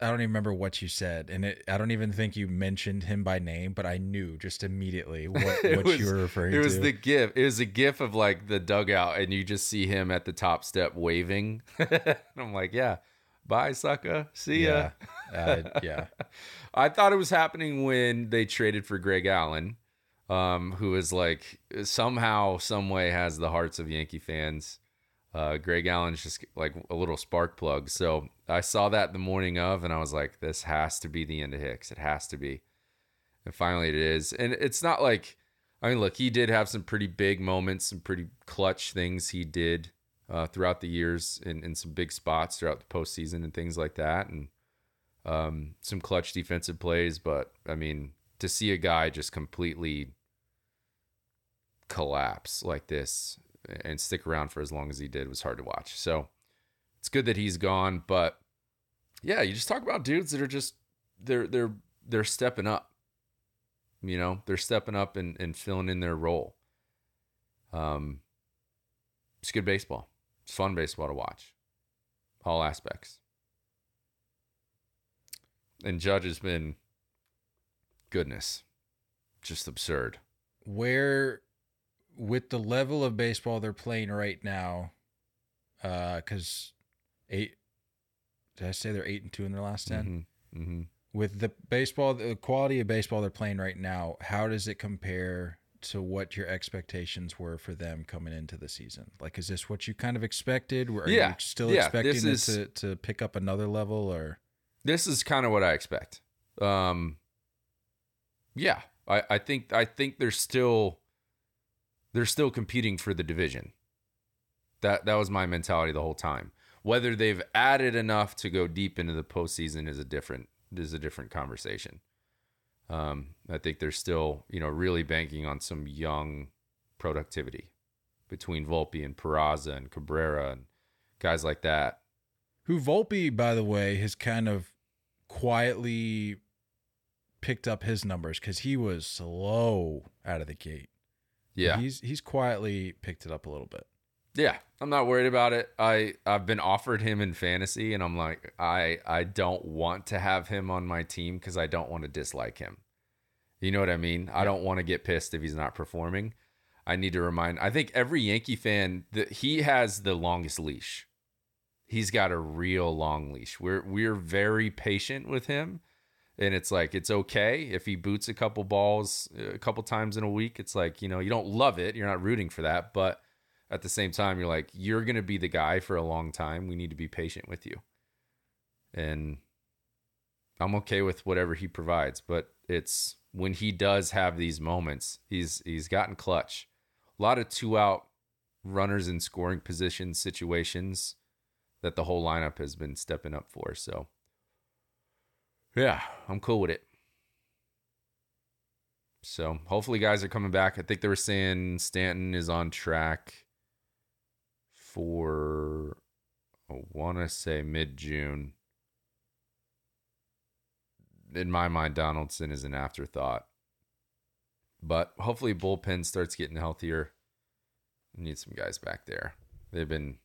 I don't even remember what you said and it I don't even think you mentioned him by name, but I knew just immediately what, what was- you were referring to. It was to. the gif. It was a gif of like the dugout, and you just see him at the top step waving. and I'm like, yeah, bye, sucker. See ya. yeah. Uh, yeah. I thought it was happening when they traded for Greg Allen, um, who is like somehow, some way has the hearts of Yankee fans. Uh, Greg Allen's just like a little spark plug. So I saw that the morning of, and I was like, this has to be the end of Hicks. It has to be. And finally, it is. And it's not like, I mean, look, he did have some pretty big moments, some pretty clutch things he did uh, throughout the years in, in some big spots throughout the postseason and things like that. And um, some clutch defensive plays, but I mean, to see a guy just completely collapse like this and stick around for as long as he did was hard to watch. So it's good that he's gone, but yeah, you just talk about dudes that are just they're they're they're stepping up. You know, they're stepping up and, and filling in their role. Um it's good baseball. It's fun baseball to watch. All aspects. And Judge has been goodness. Just absurd. Where with the level of baseball they're playing right now, uh, because eight did I say they're eight and two in their last 10 Mm-hmm. Mm-hmm. with the baseball, the quality of baseball they're playing right now, how does it compare to what your expectations were for them coming into the season? Like, is this what you kind of expected? Are Yeah. you still Yeah, expecting this is- to, to pick up another level or? this is kind of what I expect. Um, yeah, I, I think I think they're still they're still competing for the division. That that was my mentality the whole time. Whether they've added enough to go deep into the postseason is a different is a different conversation. Um, I think they're still you know really banking on some young productivity between Volpe and Peraza and Cabrera and guys like that. Who Volpe, by the way, has kind of quietly picked up his numbers because he was slow out of the gate. Yeah, he's he's quietly picked it up a little bit. Yeah, I'm not worried about it. I I've been offered him in fantasy, and I'm like, I I don't want to have him on my team because I don't want to dislike him. You know what I mean? I don't want to get pissed if he's not performing. I need to remind. I think every Yankee fan that he has the longest leash. He's got a real long leash. We're we're very patient with him, and it's like it's okay if he boots a couple balls uh, a couple times in a week. It's like you know you don't love it. You're not rooting for that, but at the same time, you're like, you're going to be the guy for a long time. We need to be patient with you. And I'm okay with whatever he provides, but it's when he does have these moments, he's he's gotten clutch. A lot of two out runners in scoring position situations that the whole lineup has been stepping up for. So yeah, I'm cool with it. So hopefully guys are coming back. I think they were saying Stanton is on track for I want to say mid June. In my mind, Donaldson is an afterthought. But hopefully, bullpen starts getting healthier. Need some guys back there. They've been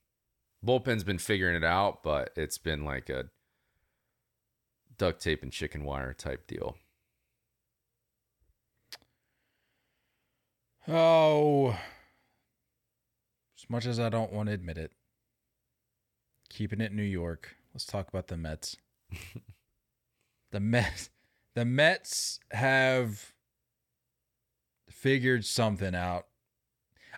bullpen's been figuring it out, but it's been like a duct tape and chicken wire type deal. Oh, as much as I don't want to admit it, keeping it New York. Let's talk about the Mets. the Mets, the Mets have figured something out.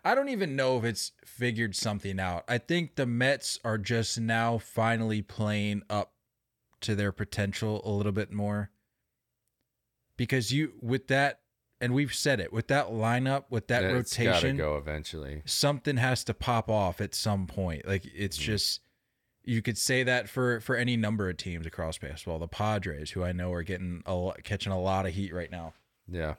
I don't even know if it's figured something out. I think the Mets are just now finally playing up to their potential a little bit more. Because you with that and we've said it, with that lineup, with that It's rotation, go eventually. something has to pop off at some point. Like it's Mhm. just you could say that for for any number of teams across baseball. The Padres, who I know are getting a lo- catching a lot of heat right now. Yeah.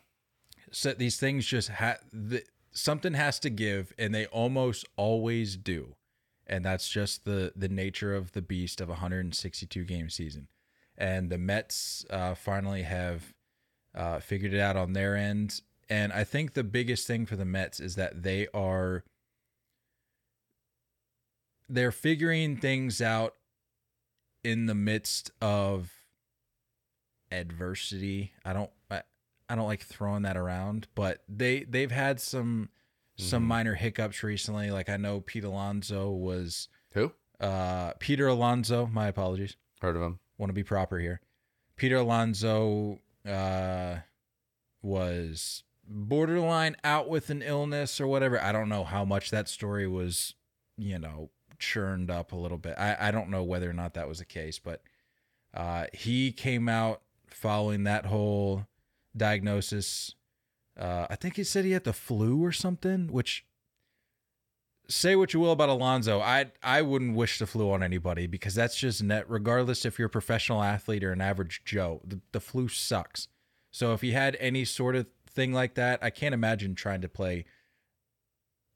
So these things just ha- the, something has to give, and they almost always do, and that's just the the nature of the beast of a 162 game season. And the Mets uh, finally have uh, figured it out on their end. And I think the biggest thing for the Mets is that they are they're figuring things out in the midst of adversity. I don't I, I don't like throwing that around, but they they've had some some Mhm. minor hiccups recently. Like I know Pete Alonso was Who? uh Peter Alonso, my apologies Heard of him? want to be proper here. Peter Alonso uh, was borderline out with an illness or whatever. I don't know how much that story was, you know, churned up a little bit. I, I don't know whether or not that was the case, but uh, he came out following that whole diagnosis. Uh, I think he said he had the flu or something, which say what you will about Alonso, I I wouldn't wish the flu on anybody because that's just net. Regardless if you're a professional athlete or an average Joe, the, the flu sucks. So if he had any sort of thing like that, I can't imagine trying to play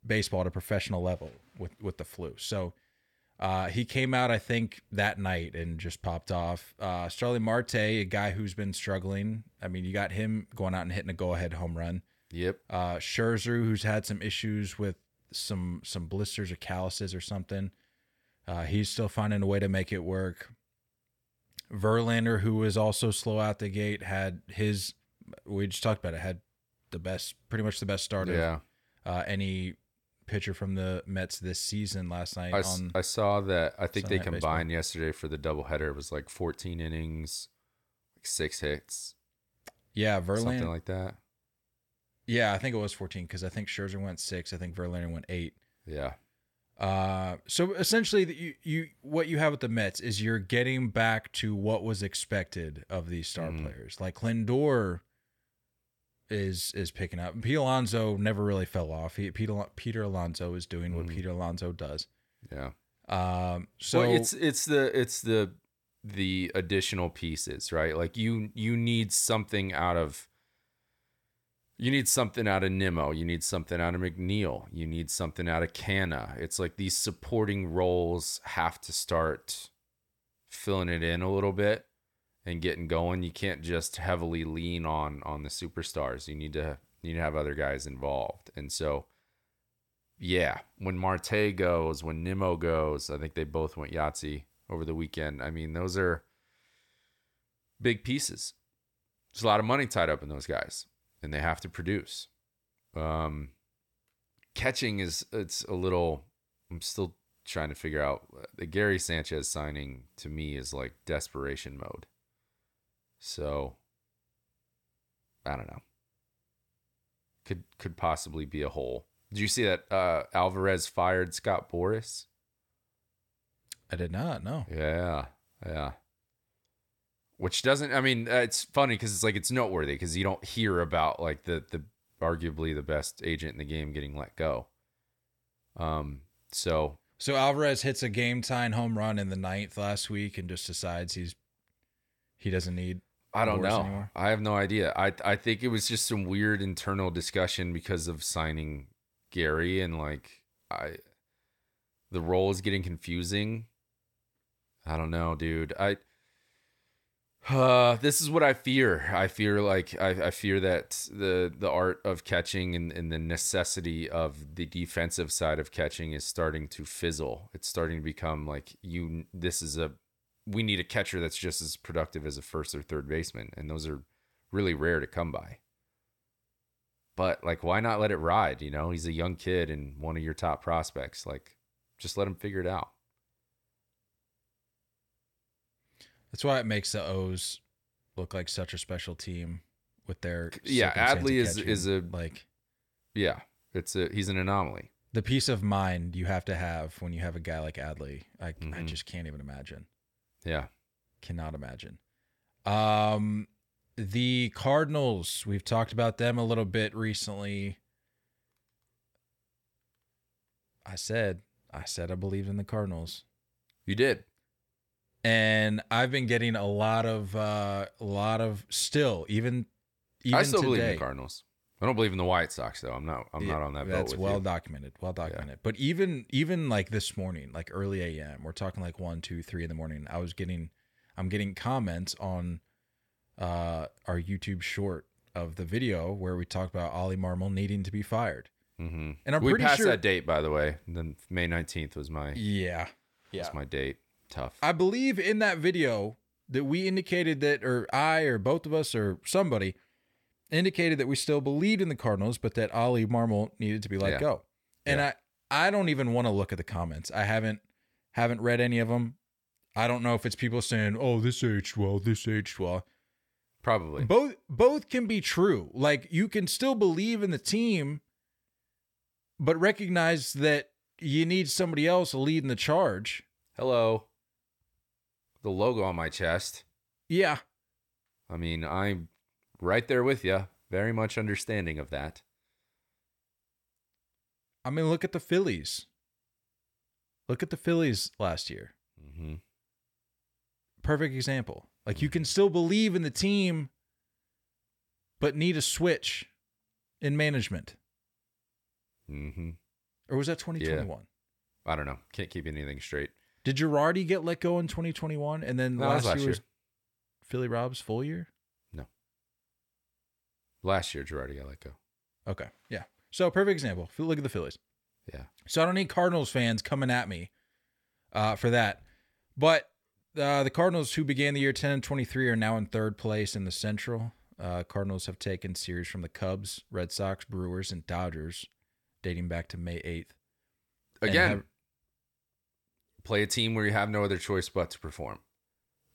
baseball at a professional level with with the flu. So uh, he came out, I think, that night and just popped off. Uh, Starling Marte, a guy who's been struggling. I mean, you got him going out and hitting a go ahead home run Yep. uh Scherzer who's had some issues with some some blisters or calluses or something. Uh he's still finding a way to make it work. Verlander who was also slow out the gate had his we just talked about it had the best pretty much the best start Yeah. of uh any pitcher from the Mets this season last night I, on I saw that. I think they Sunday Baseball. combined yesterday for the doubleheader. It was like 14 innings, like six hits, Yeah, Verlander. something like that. yeah, I think it was 14 because I think Scherzer went six. I think Verlander went eight. Yeah. Uh, so essentially, the- you, you what you have with the Mets is you're getting back to what was expected of these star Mhm. players. Like Lindor is is picking up. Pete Alonso never really fell off. He, Peter Peter Alonso is doing what Mhm. Peter Alonso does. Yeah. Um, so well, it's it's the it's the the additional pieces, right? Like you you need something out of you need something out of Nimmo, you need something out of McNeil, you need something out of Canha. It's like these supporting roles have to start filling it in a little bit and getting going. You can't just heavily lean on on the superstars. You need to you need to have other guys involved. And so yeah, when Marte goes, when Nimmo goes, I think they both went Yahtzee over the weekend. I mean, those are big pieces. There's a lot of money tied up in those guys, and they have to produce. Um, catching is it's a little. I'm still trying to figure out the Gary Sanchez signing to me is like desperation mode. So I don't know. Could could possibly be a hole. Did you see that uh, Alvarez fired Scott Boras? I did not know. Yeah, yeah. Which doesn't. I mean, uh, it's funny because it's like it's noteworthy because you don't hear about like the the arguably the best agent in the game getting let go. Um. So So Alvarez hits a game tying home run in the ninth last week and just decides he's he doesn't need. I don't know. anymore? I have no idea. I I think it was just some weird internal discussion because of signing Gary and like I the role is getting confusing. I don't know, dude. I uh, this is what I fear. I fear like I, I fear that the the art of catching and, and the necessity of the defensive side of catching is starting to fizzle. It's starting to become like you this is a we need a catcher that's just as productive as a first or third baseman, and those are really rare to come by. But like, why not let it ride? You know, he's a young kid and one of your top prospects. Like, just let him figure it out. That's why it makes the O's look like such a special team with their Yeah, Adley is- catching. is a- like Yeah, it's a he's an anomaly. the peace of mind you have to have when you have a guy like Adley. I I Mhm. just can't even imagine. Yeah, Cannot imagine. Um, the Cardinals. We've talked about them a little bit recently. I said, I said I believed in the Cardinals. you did. and I've been getting a lot of uh, a lot of still even even I still today. believe in the Cardinals. I don't believe in the White Sox though. I'm not. I'm Yeah, not on that boat That's well you. documented. Well documented. But even even like this morning, like early AM, we're talking like one, two, three in the morning. I was getting, I'm getting comments on uh, our YouTube short of the video where we talked about Oli Marmol needing to be fired. hmm And I'm we pretty passed sure- that date, by the way. Then May 19th was my Yeah, yeah. was my date. Tough. I believe in that video that we indicated that, or I, or both of us, or somebody indicated that we still believed in the Cardinals, but that Oli Marmol needed to be let Yeah. go. And I, I don't even want to look at the comments. I haven't, haven't read any of them. I don't know if it's people saying, "Oh, this aged well, this aged well." Probably. Both, both can be true. Like you can still believe in the team, but recognize that you need somebody else leading the charge. Hello. The logo on my chest. Yeah, I mean, I'm right there with you. Very much understanding of that. I mean, look at the Phillies. Look at the Phillies last year. hmm Perfect example. Like you can still believe in the team, but need a switch in management. Mm-hmm. Or was that 2021? I don't know. Can't keep anything straight. Did Girardi get let go in 2021? And then No, last, last year was year. Philly Rob's full year? Last year, Girardi got let go. Okay. Yeah. So perfect example. Look at the Phillies. Yeah. So I don't need Cardinals fans coming at me uh, for that. But uh, the Cardinals, who began the year 10 and 23, are now in third place in the Central. Uh, Cardinals have taken series from the Cubs, Red Sox, Brewers, and Dodgers, dating back to May 8th. Again, have- play a team where you have no other choice but to perform.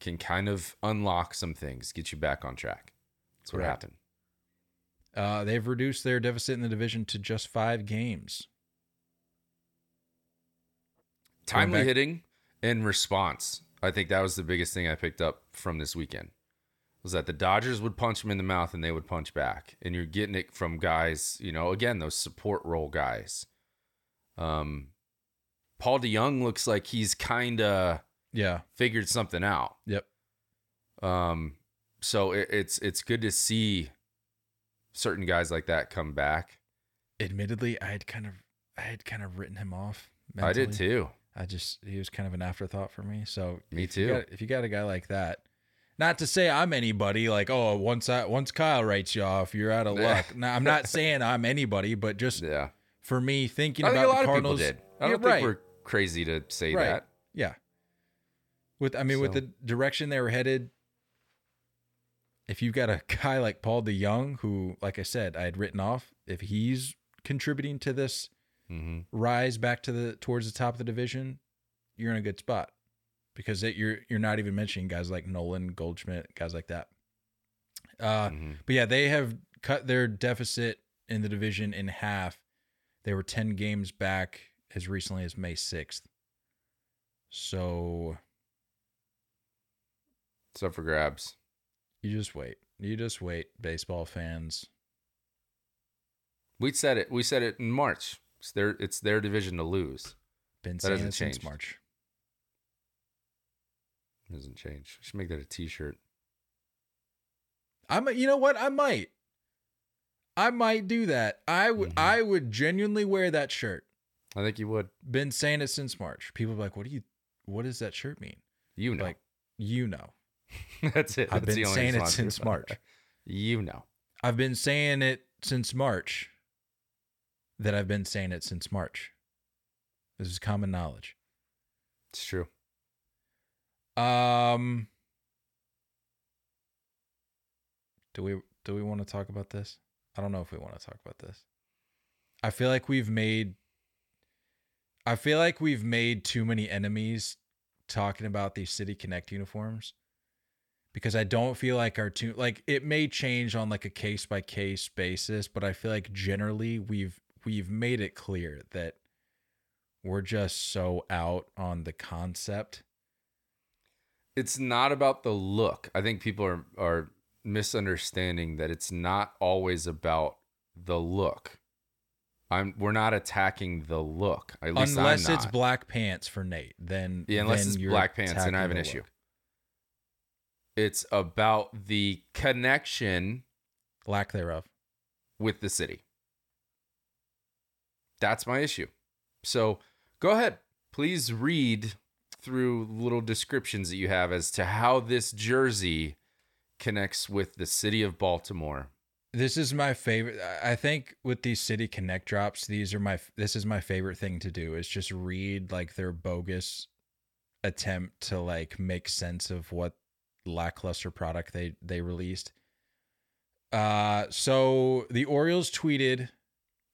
can kind of unlock some things, get you back on track. That's what Correct. happened. Uh, they've reduced their deficit in the division to just five games. Timely back- hitting and response. I think that was the biggest thing I picked up from this weekend. Was that the Dodgers would punch them in the mouth and they would punch back, and you're getting it from guys. You know, again those support role guys. Um, Paul DeJong looks like he's kind of Yeah. figured something out. Yep. Um, so it, it's it's good to see certain guys like that come back. Admittedly, I had kind of I had kind of written him off. I did too. I just he was kind of an afterthought for me. So Me if you too. got- if you got a guy like that, not to say I'm anybody, like oh once I once Kyle writes you off, you're out of luck. now I'm not saying I'm anybody, but just Yeah, for me thinking I think about a lot the of people did. I don't think right. we're crazy to say Right. that. Yeah. With I mean, with the direction they were headed, if you've got a guy like Paul DeJong, who, like I said, I had written off, if he's contributing to this hmm rise back to the towards the top of the division, you're in a good spot because it, you're you're not even mentioning guys like Nolan Goldschmidt, guys like that. Uh, hmm but yeah, they have cut their deficit in the division in half. They were 10 games back as recently as May 6th. So It's up for grabs. You just wait. You just wait, baseball fans. We said it. We said it in March. It's their it's their division to lose. Been That hasn't it since changed. March. It doesn't change. We should make that a T-shirt. I might, you know what? I might. I might do that. I would. Mhm. I would genuinely wear that shirt. I think you would. Been saying it since March. People be like, "What do you? What does that shirt mean?" You know. Like, you know. That's it. I've That's been the only saying it since March. You know. I've been saying it since March. That I've been saying it since March. This is common knowledge. It's true. Um Do we do we want to talk about this? I don't know if we want to talk about this. I feel like we've made I feel like we've made too many enemies talking about these City Connect uniforms because I don't feel like our two like it may change on like a case by case basis, but I feel like generally we've we've made it clear that we're just so out on the concept. It's not about the look. I think people are are misunderstanding that it's not always about the look. I'm we're not attacking the look. At least unless it's black pants for Nate, then Yeah, unless then it's black pants, then I have an issue. look. It's about the connection lack thereof. with the city. That's my issue. So go ahead. Please read through little descriptions that you have as to how this jersey connects with the city of Baltimore. This is my favorite. I think with these City Connect drops, these are my. This is my favorite thing to do is just read like their bogus attempt to like make sense of what lackluster product they they released. Uh, so the Orioles tweeted,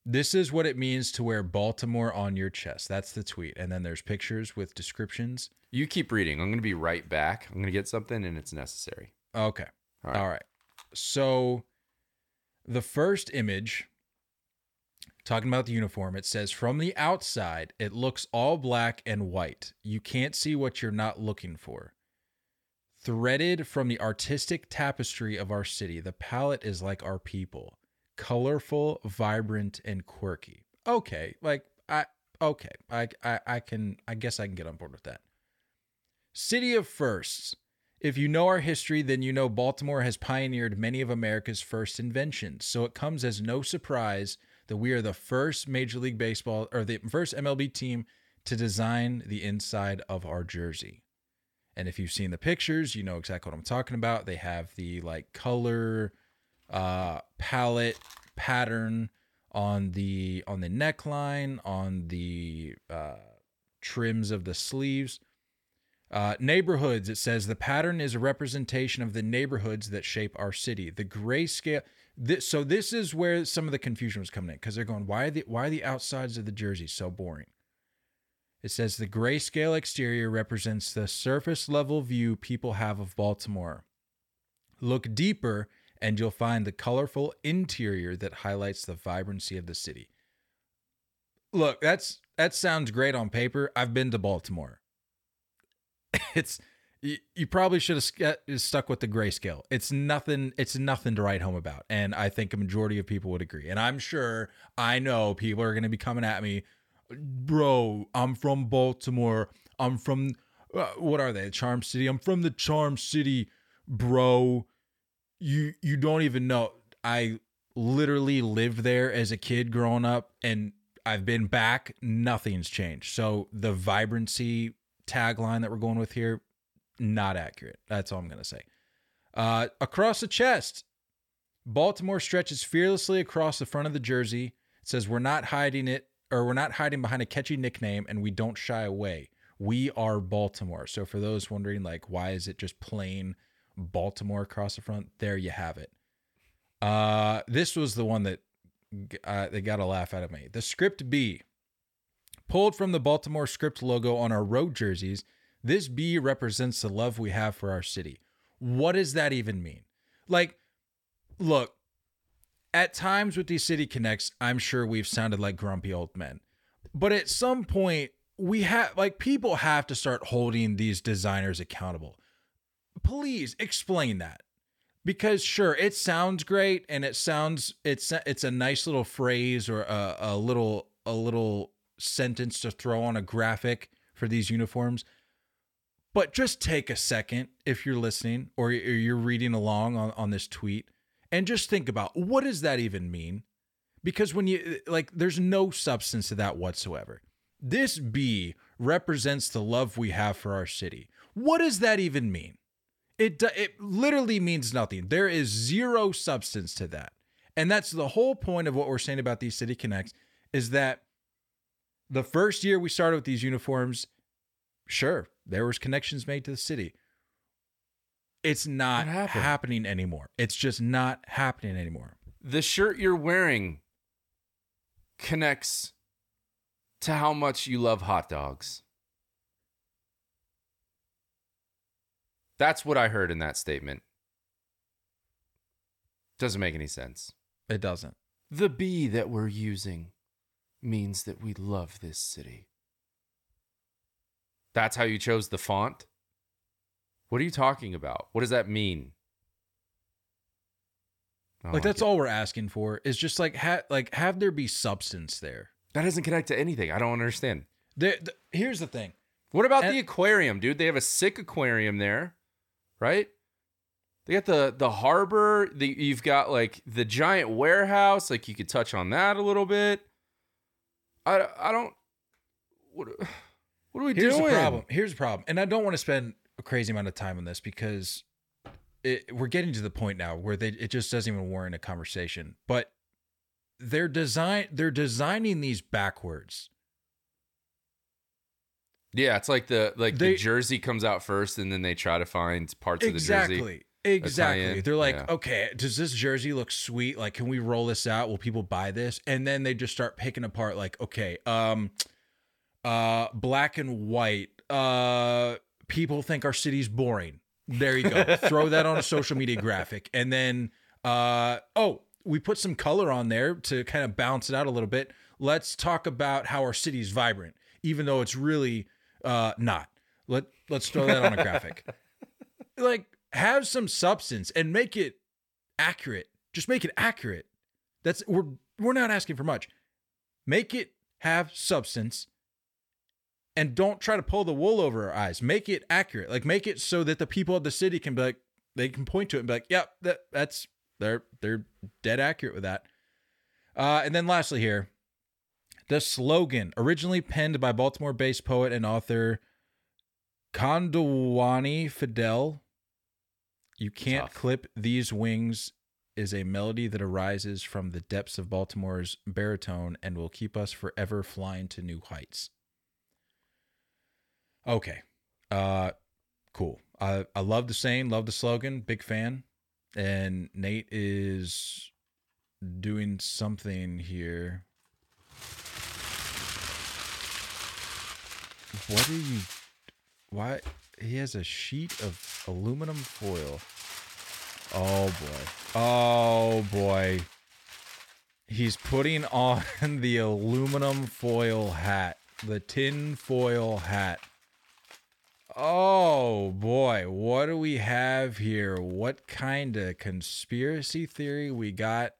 "This is what it means to wear Baltimore on your chest." That's the tweet, and then there's pictures with descriptions. You keep reading. I'm going to be right back. I'm going to get something and it's necessary. Okay. All right. All right. So the first image talking about the uniform, it says from the outside, it looks all black and white. You can't see what you're not looking for. Threaded from the artistic tapestry of our city, the palette is like our people. Colorful, vibrant, and quirky. Okay, like I okay. I I, I can I guess I can get on board with that. City of Firsts. If you know our history, then you know Baltimore has pioneered many of America's first inventions. So it comes as no surprise that we are the first Major League Baseball or the first MLB team to design the inside of our jersey. And if you've seen the pictures, you know exactly what I'm talking about. They have the like color uh palette pattern on the on the neckline, on the uh trims of the sleeves. Uh, neighborhoods, it says the pattern is a representation of the neighborhoods that shape our city. The grayscale. This, so this is where some of the confusion was coming in because they're going, why are the why are the outsides of the jerseys so boring? It says the grayscale exterior represents the surface level view people have of Baltimore. Look deeper, and you'll find the colorful interior that highlights the vibrancy of the city. Look, that's that sounds great on paper. I've been to Baltimore. It's you, you probably should have stuck with the grayscale. It's nothing. It's nothing to write home about, and I think a majority of people would agree. And I'm sure I know people are going to be coming at me, bro. I'm from Baltimore. I'm from uh, what are they? Charm City. I'm from the Charm City, bro. You you don't even know. I literally lived there as a kid growing up, and I've been back. Nothing's changed. So the vibrancy tagline that we're going with here not accurate. That's all I'm going to say. Uh, across the chest, Baltimore stretches fearlessly across the front of the jersey. It says, We're not hiding it, or we're not hiding behind a catchy nickname, and we don't shy away. We are Baltimore. So, for those wondering, like, why is it just plain Baltimore across the front? There you have it. Uh, this was the one that uh, they got a laugh out of me. The script B, pulled from the Baltimore script logo on our road jerseys, this B represents the love we have for our city. What does that even mean? Like, look, at times with these city connects, I'm sure we've sounded like grumpy old men. But at some point, we have like people have to start holding these designers accountable. Please explain that. Because sure, it sounds great and it sounds it's it's a nice little phrase or a, a little a little sentence to throw on a graphic for these uniforms. But just take a second if you're listening or you're reading along on, on this tweet and just think about what does that even mean? Because when you like, there's no substance to that whatsoever. This B represents the love we have for our city. What does that even mean? It, it literally means nothing. There is zero substance to that. And that's the whole point of what we're saying about these City Connects is that the first year we started with these uniforms, sure, there was connections made to the city. It's not happening anymore. It's just not happening anymore. The shirt you're wearing connects to how much you love hot dogs. That's what I heard in that statement. Doesn't make any sense. It doesn't. The B that we're using means that we love this city. That's how you chose the font? What are you talking about? What does that mean? like, like that's it. all we're asking for is just like ha- like have there be substance there. That doesn't connect to anything. I don't understand. the, here's the thing. What about and, the aquarium, dude? They have a sick aquarium there, right? They got the the harbor. The, you've got like the giant warehouse. Like you could touch on that a little bit. I I don't. What what are we Here's doing? the problem. Here's the problem, and I don't want to spend a crazy amount of time on this because it, we're getting to the point now where they it just doesn't even warrant a conversation. But they're design they're designing these backwards. Yeah, it's like the like they, the jersey comes out first, and then they try to find parts exactly, of the jersey. Exactly. They're like, yeah. okay, does this jersey look sweet? Like, can we roll this out? Will people buy this? And then they just start picking apart, like, okay, um, uh, black and white. Uh, people think our city's boring. There you go. Throw that on a social media graphic, and then uh, oh, we put some color on there to kind of balance it out a little bit. Let's talk about how our city's vibrant, even though it's really uh, not. Let Let's throw that on a graphic. like, have some substance and make it accurate. Just make it accurate. That's we're we're not asking for much. Make it have substance and don't try to pull the wool over our eyes. Make it accurate. Like make it so that the people of the city can be like they can point to it and be like, "Yep, that that's they're they're dead accurate with that." Uh, and then lastly here, the slogan originally penned by Baltimore-based poet and author Kondwani Fidel. You can't Tough. clip these wings is a melody that arises from the depths of Baltimore's baritone and will keep us forever flying to new heights. Okay. Uh cool. I I love the saying, love the slogan, big fan. And Nate is doing something here. What are you? Why? He has a sheet of aluminum foil. Oh boy. Oh boy. He's putting on the aluminum foil hat, the tin foil hat. Oh boy, what do we have here? What kind of conspiracy theory we got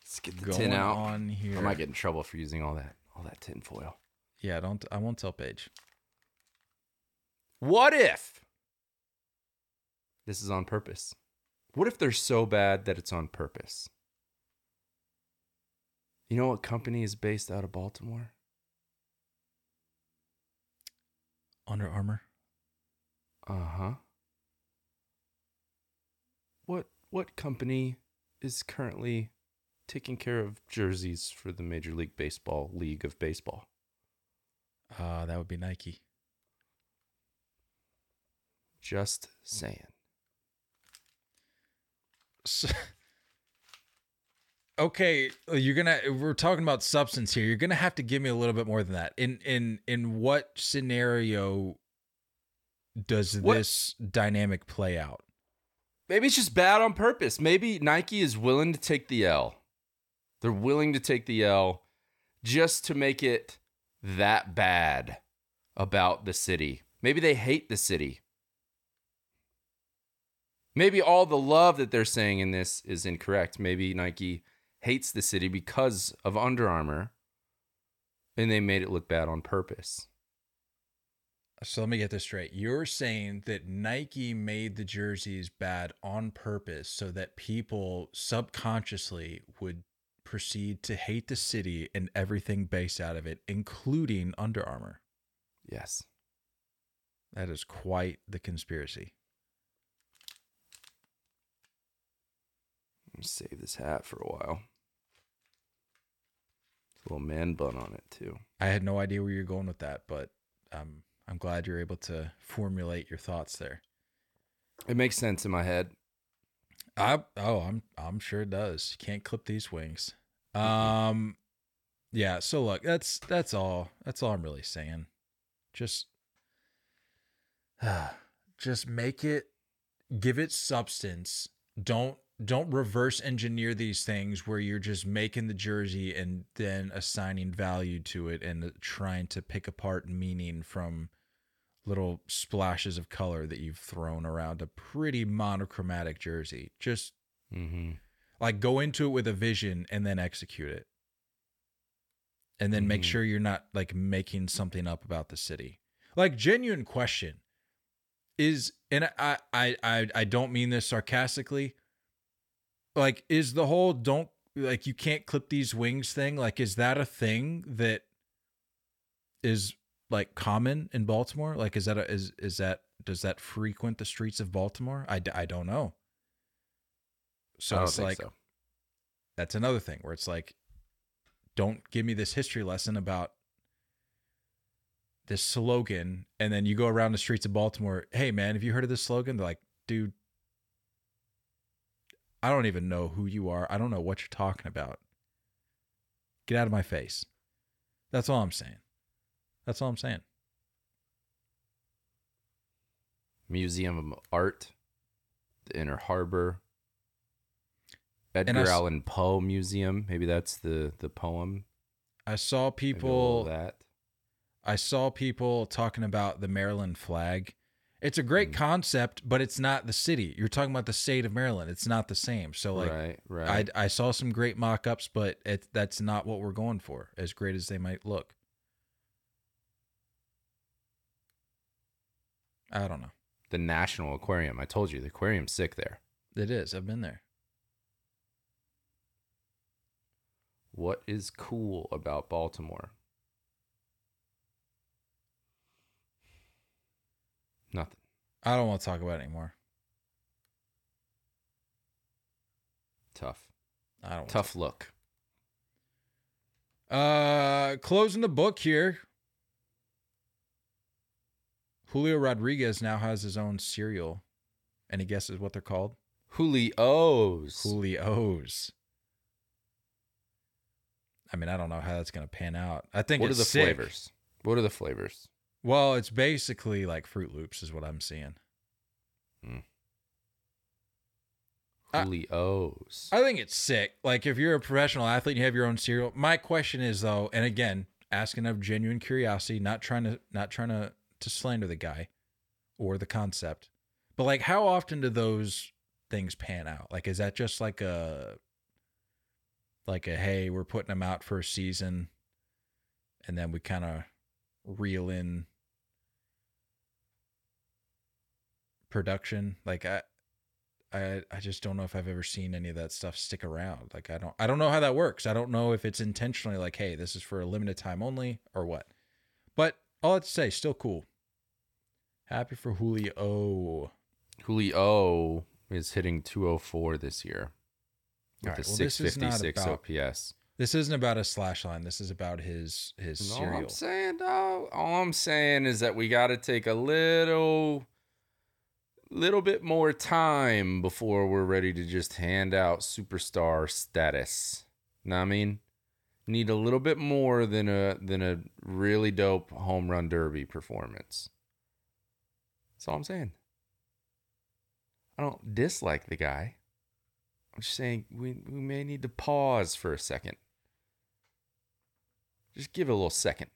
Let's get the going tin out. on here? I might get in trouble for using all that all that tin foil. yeah, don't I won't tell Paige. What if this is on purpose? What if they're so bad that it's on purpose? You know what company is based out of Baltimore? Under Armour. Uh huh. What what company is currently taking care of jerseys for the Major League Baseball League of Baseball? Uh, that would be Nike. Just saying. S- okay, uh, you're gonna. We're talking about substance here. You're gonna have to give me a little bit more than that. In in in what scenario does What- this dynamic play out? Maybe it's just bad on purpose. Maybe Nike is willing to take the L. They're willing to take the L just to make it that bad about the city. Maybe they hate the city. Maybe all the love that they're saying in this is incorrect. Maybe Nike hates the city because of Under Armour and they made it look bad on purpose. So let me get this straight. You're saying that Nike made the jerseys bad on purpose so that people subconsciously would proceed to hate the city and everything based out of it, including Under Armour. Yes. That is quite the conspiracy. Let me save this hat for a while. It's a little man bun on it too. I had no idea where you're going with that, but um, I'm glad you're able to formulate your thoughts there. It makes sense in my head. I oh, I'm I'm sure it does. You can't clip these wings. Um, yeah. So look, that's that's all. That's all I'm really saying. Just, just make it, give it substance. Don't don't reverse engineer these things where you're just making the jersey and then assigning value to it and trying to pick apart meaning from little splashes of color that you've thrown around a pretty monochromatic jersey. Just Mm-hmm. like go into it with a vision and then execute it. And then make Mhm. sure you're not like making something up about the city. Like genuine question is and I I I I don't mean this sarcastically. Like is the whole don't like you can't clip these wings thing like is that a thing that is like common in Baltimore? Like is that a, is is that does that frequent the streets of Baltimore? I, I don't know. So don't it's like so. that's another thing where it's like don't give me this history lesson about this slogan and then you go around the streets of Baltimore, "Hey man, have you heard of this slogan?" They're like, "Dude, I don't even know who you are. I don't know what you're talking about. Get out of my face." That's all I'm saying. That's all I'm saying. Museum of Art, the Inner Harbor, Edgar Allan Poe Museum. Maybe that's the the poem. I saw Maybe a little people that. I saw people talking about the Maryland flag. It's a great Mm. concept, but it's not the city. You're talking about the state of Maryland. It's not the same. So like right, right. I I saw some great mock-ups, but it that's not what we're going for. As great as they might look. I don't know. the National Aquarium. I told you the aquarium's sick there. It is. I've been there. What is cool about Baltimore? Nothing. I don't want to talk about it anymore. Tough. I don't. Tough look. Uh, closing the book here. Julio Rodriguez now has his own cereal. Any guesses what they're called? Julio's. Julio's. I mean, I don't know how that's going to pan out. I think what are the sick. flavors? What are the flavors? Well, it's basically like Froot Loops, is what I'm seeing. Hmm. I- Julio's. I think it's sick. Like if you're a professional athlete and you have your own cereal. My question is though, and again, asking of genuine curiosity, not trying to not trying to to slander the guy or the concept. But like how often do those things pan out? Like is that just like a like a hey, we're putting them out for a season and then we kind of reel in production? Like I I I just don't know if I've ever seen any of that stuff stick around. Like I don't I don't know how that works. I don't know if it's intentionally like, hey, this is for a limited time only or what. But all that to say, still cool. Happy for Julio. Julio is hitting 204 this year with All right, a well, this is not 656 about- OPS. This isn't about a slash line. This is about his his All cereal. I'm saying, dog, all I'm saying is that we got to take a little, little bit more time before we're ready to just hand out superstar status. Know what I mean? Need a little bit more than a than a really dope home run derby performance. That's all I'm saying. I don't dislike the guy. I'm just saying we, we may need to pause for a second. Just give it a little second.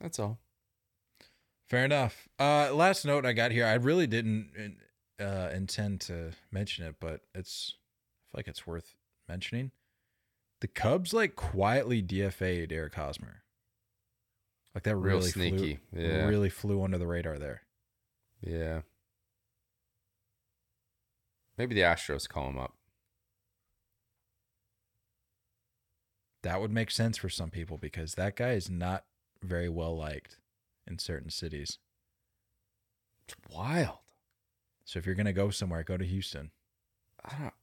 That's all. Fair enough. Uh, last note I got here. I really didn't uh, intend to mention it, but it's I feel like it's worth mentioning. The Cubs like quietly DFA'd Eric Hosmer. Like that Real really sneaky. Flew, Yeah. Really flew under the radar there. Yeah. Maybe the Astros call him up. That would make sense for some people because that guy is not very well liked in certain cities. It's wild. So if you're gonna go somewhere, go to Houston. I don't.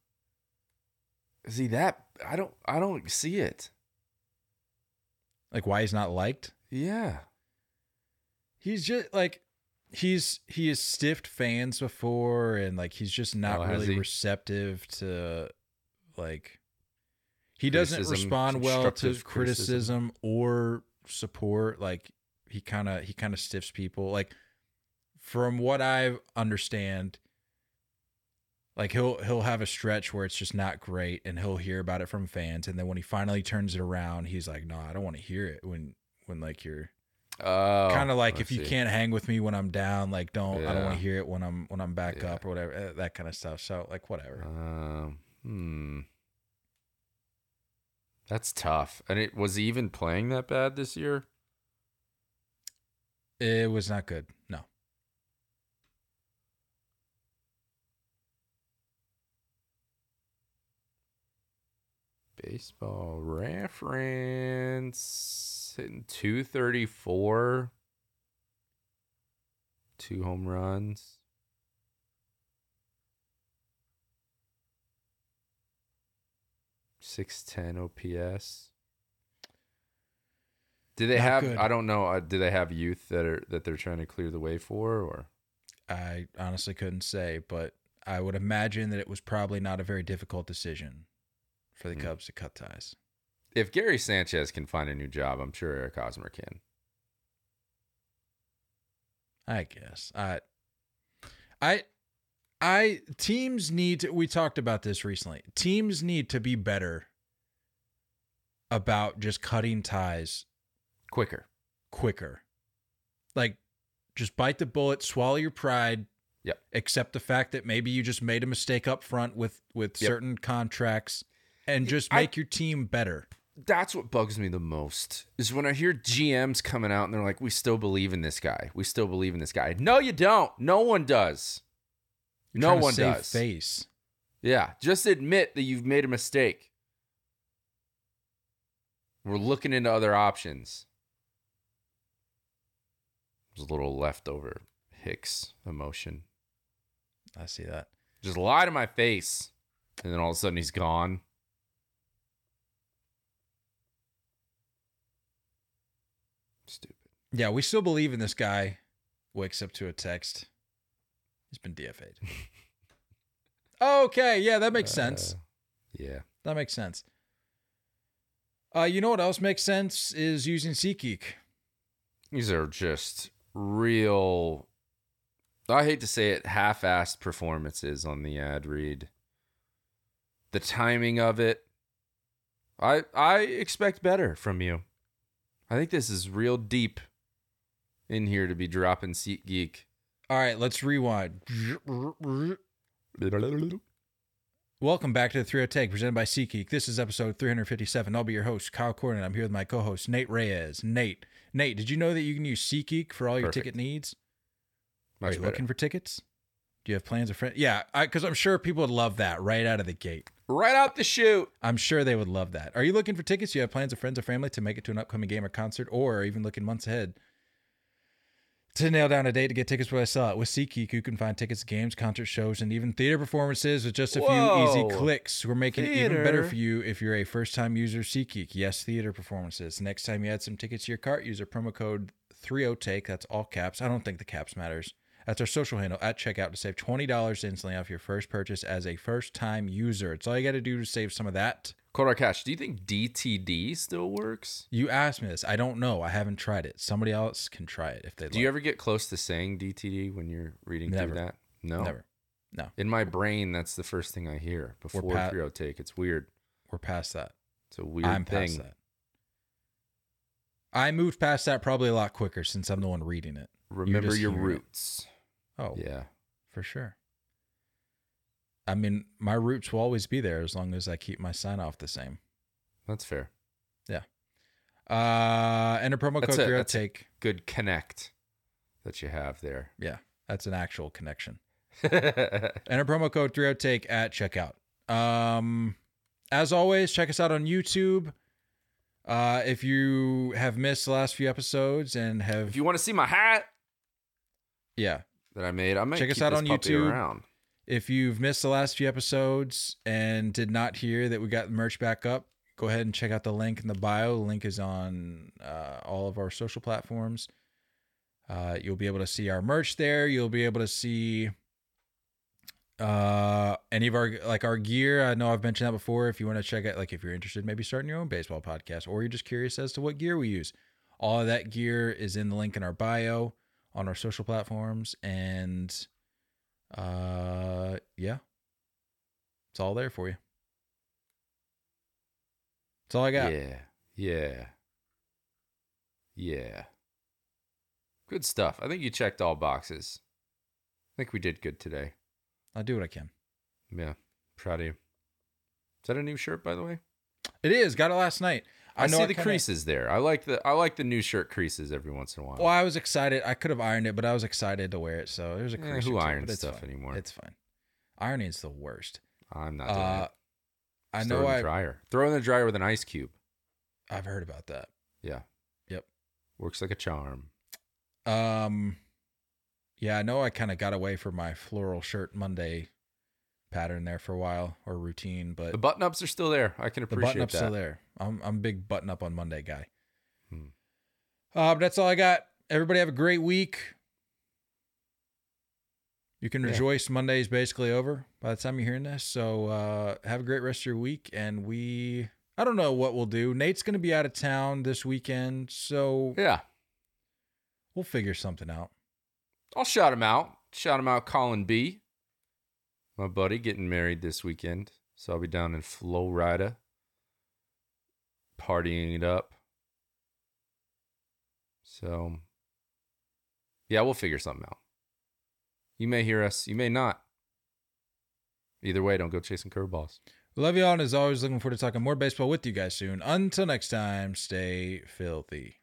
see that? I don't. I don't see it. Like why he's not liked? Yeah. He's just like he's he has stiffed fans before and like he's just not Oh, really receptive to like he doesn't respond well to constructive criticism, or support like he kind of he kind of stiffs people like from what i understand like he'll he'll have a stretch where it's just not great and he'll hear about it from fans and then when he finally turns it around he's like no i don't want to hear it when when like you're Oh, kind of like if you can't hang with me when I'm down, like don't I don't want to hear it when I'm when I'm back Yeah. up or whatever eh, that kind of stuff. So like whatever. Um. Hmm. That's tough. And it was he even playing that bad this year? It was not good. No. Baseball reference hitting 234. Two home runs. Six ten OPS. Do they Not have? good. I don't know. uh, Do they have youth that are that they're trying to clear the way for, or I honestly couldn't say, but I would imagine that it was probably not a very difficult decision for the Hmm. Cubs to cut ties. if Gary Sanchez can find a new job, I'm sure Eric Hosmer can. I guess. I I I teams need to, we talked about this recently. Teams need to be better about just cutting ties Quicker. quicker. Like just bite the bullet, swallow your pride. Yep. Accept the fact that maybe you just made a mistake up front with with Yep. certain contracts and just I- make your team better. that's what bugs me the most is when I hear GMs coming out and they're like, "We still believe in this guy. We still believe in this guy." No, you don't. No one does. You're no one does. face. Yeah, just admit that you've made a mistake. We're looking into other options. There's a little leftover Hicks emotion. I see that. Just lie to my face, and then all of a sudden he's gone. Stupid. Yeah, we still believe in this guy. Wakes up to a text. He's been DFA'd. okay, yeah, that makes sense. Uh, yeah. That makes sense. Uh, you know what else makes sense is using SeatGeek. These are just real. I hate to say it, half-assed performances on the ad read. The timing of it, I I expect better from you. I think this is real deep in here to be dropping SeatGeek. All right, let's rewind. Welcome back to the 30 Take, presented by SeatGeek. This is episode 357. I'll be your host, Kyle Cornin. I'm here with my co-host, Nate Reyes. Nate, Nate, did you know that you can use SeatGeek for all your Perfect. ticket needs? Much Are you better. looking for tickets? Do you have plans of friends? Yeah, because I'm sure people would love that right out of the gate. right out the chute. I'm sure they would love that. Are you looking for tickets? Do you have plans of friends or family to make it to an upcoming game or concert, or even looking months ahead to nail down a date to get tickets where I saw it? Uh, with SeatGeek, you can find tickets to games, concert shows, and even theater performances with just a few easy clicks. We're making it even better for you if you're a first-time user. of SeatGeek, yes, theater performances. Next time you add some tickets to your cart, use our promo code 30take. That's all caps. I don't think the caps matters. That's our social handle at checkout to save $20 instantly off your first purchase as a first time user. It's all you got to do to save some of that. Cash, do you think DTD still works? You asked me this. I don't know. I haven't tried it. Somebody else can try it if they Do you ever get close to saying DTD when you're reading Never. through that? No. Never. No. In my brain, that's the first thing I hear before pat- 3 take. It's weird. We're past that. It's a weird I'm thing. past that. I moved past that probably a lot quicker since I'm the one reading it. Remember just your hearing it. roots. Oh, Yeah. for sure. I mean, my roots will always be there as long as I keep my sign off the same. That's fair. Yeah. Uh, enter promo That's code. 30 That's take. Good connect that you have there. Yeah, that's an actual connection. Enter promo code 30 take at checkout. Um, as always, check us out on YouTube. Uh, if you have missed the last few episodes and have if you want to see my hat yeah, that I made, I might Check us out on YouTube. around. If you've missed the last few episodes and did not hear that we got merch back up, go ahead and check out the link in the bio. The link is on uh, all of our social platforms. Uh, you'll be able to see our merch there. You'll be able to see uh any of our like our gear i know i've mentioned that before if you want to check out like if you're interested maybe starting your own baseball podcast or you're just curious as to what gear we use all of that gear is in the link in our bio on our social platforms and uh yeah it's all there for you that's all i got Yeah. Yeah. Yeah. Good stuff. I think you checked all boxes. I think we did good today. i'll do what i can Yeah. Proud of you. Is that a new shirt, by the way? it is got it last night I, know see I the kinda- creases there. I like the I like the new shirt creases every once in a while. well i was excited i could have ironed it but i was excited to wear it so there's a Eh, who irons stuff fine. anymore? it's fine ironing's the worst I'm not doing uh it. i know throw it in the dryer. Throw in the dryer with an ice cube. i've heard about that Yeah. Yep. Works like a charm. Um, yeah, I know I kind of got away from my floral shirt Monday pattern there for a while or routine, but The button ups are still there. I can the appreciate button up's that. still there. I'm I'm a big button up on Monday guy. Hmm. Uh, but that's all I got. Everybody have a great week. You can Yeah. rejoice. Monday's basically over by the time you're hearing this. So uh, have a great rest of your week. And we, I don't know what we'll do. Nate's going to be out of town this weekend. So Yeah. we'll figure something out. I'll shout him out. Shout him out, Colin B. My buddy getting married this weekend. So I'll be down in Florida partying it up. So, yeah, we'll figure something out. You may hear us, you may not. Either way, don't go chasing curveballs. Love y'all, and as always, looking forward to talking more baseball with you guys soon. Until next time, stay filthy.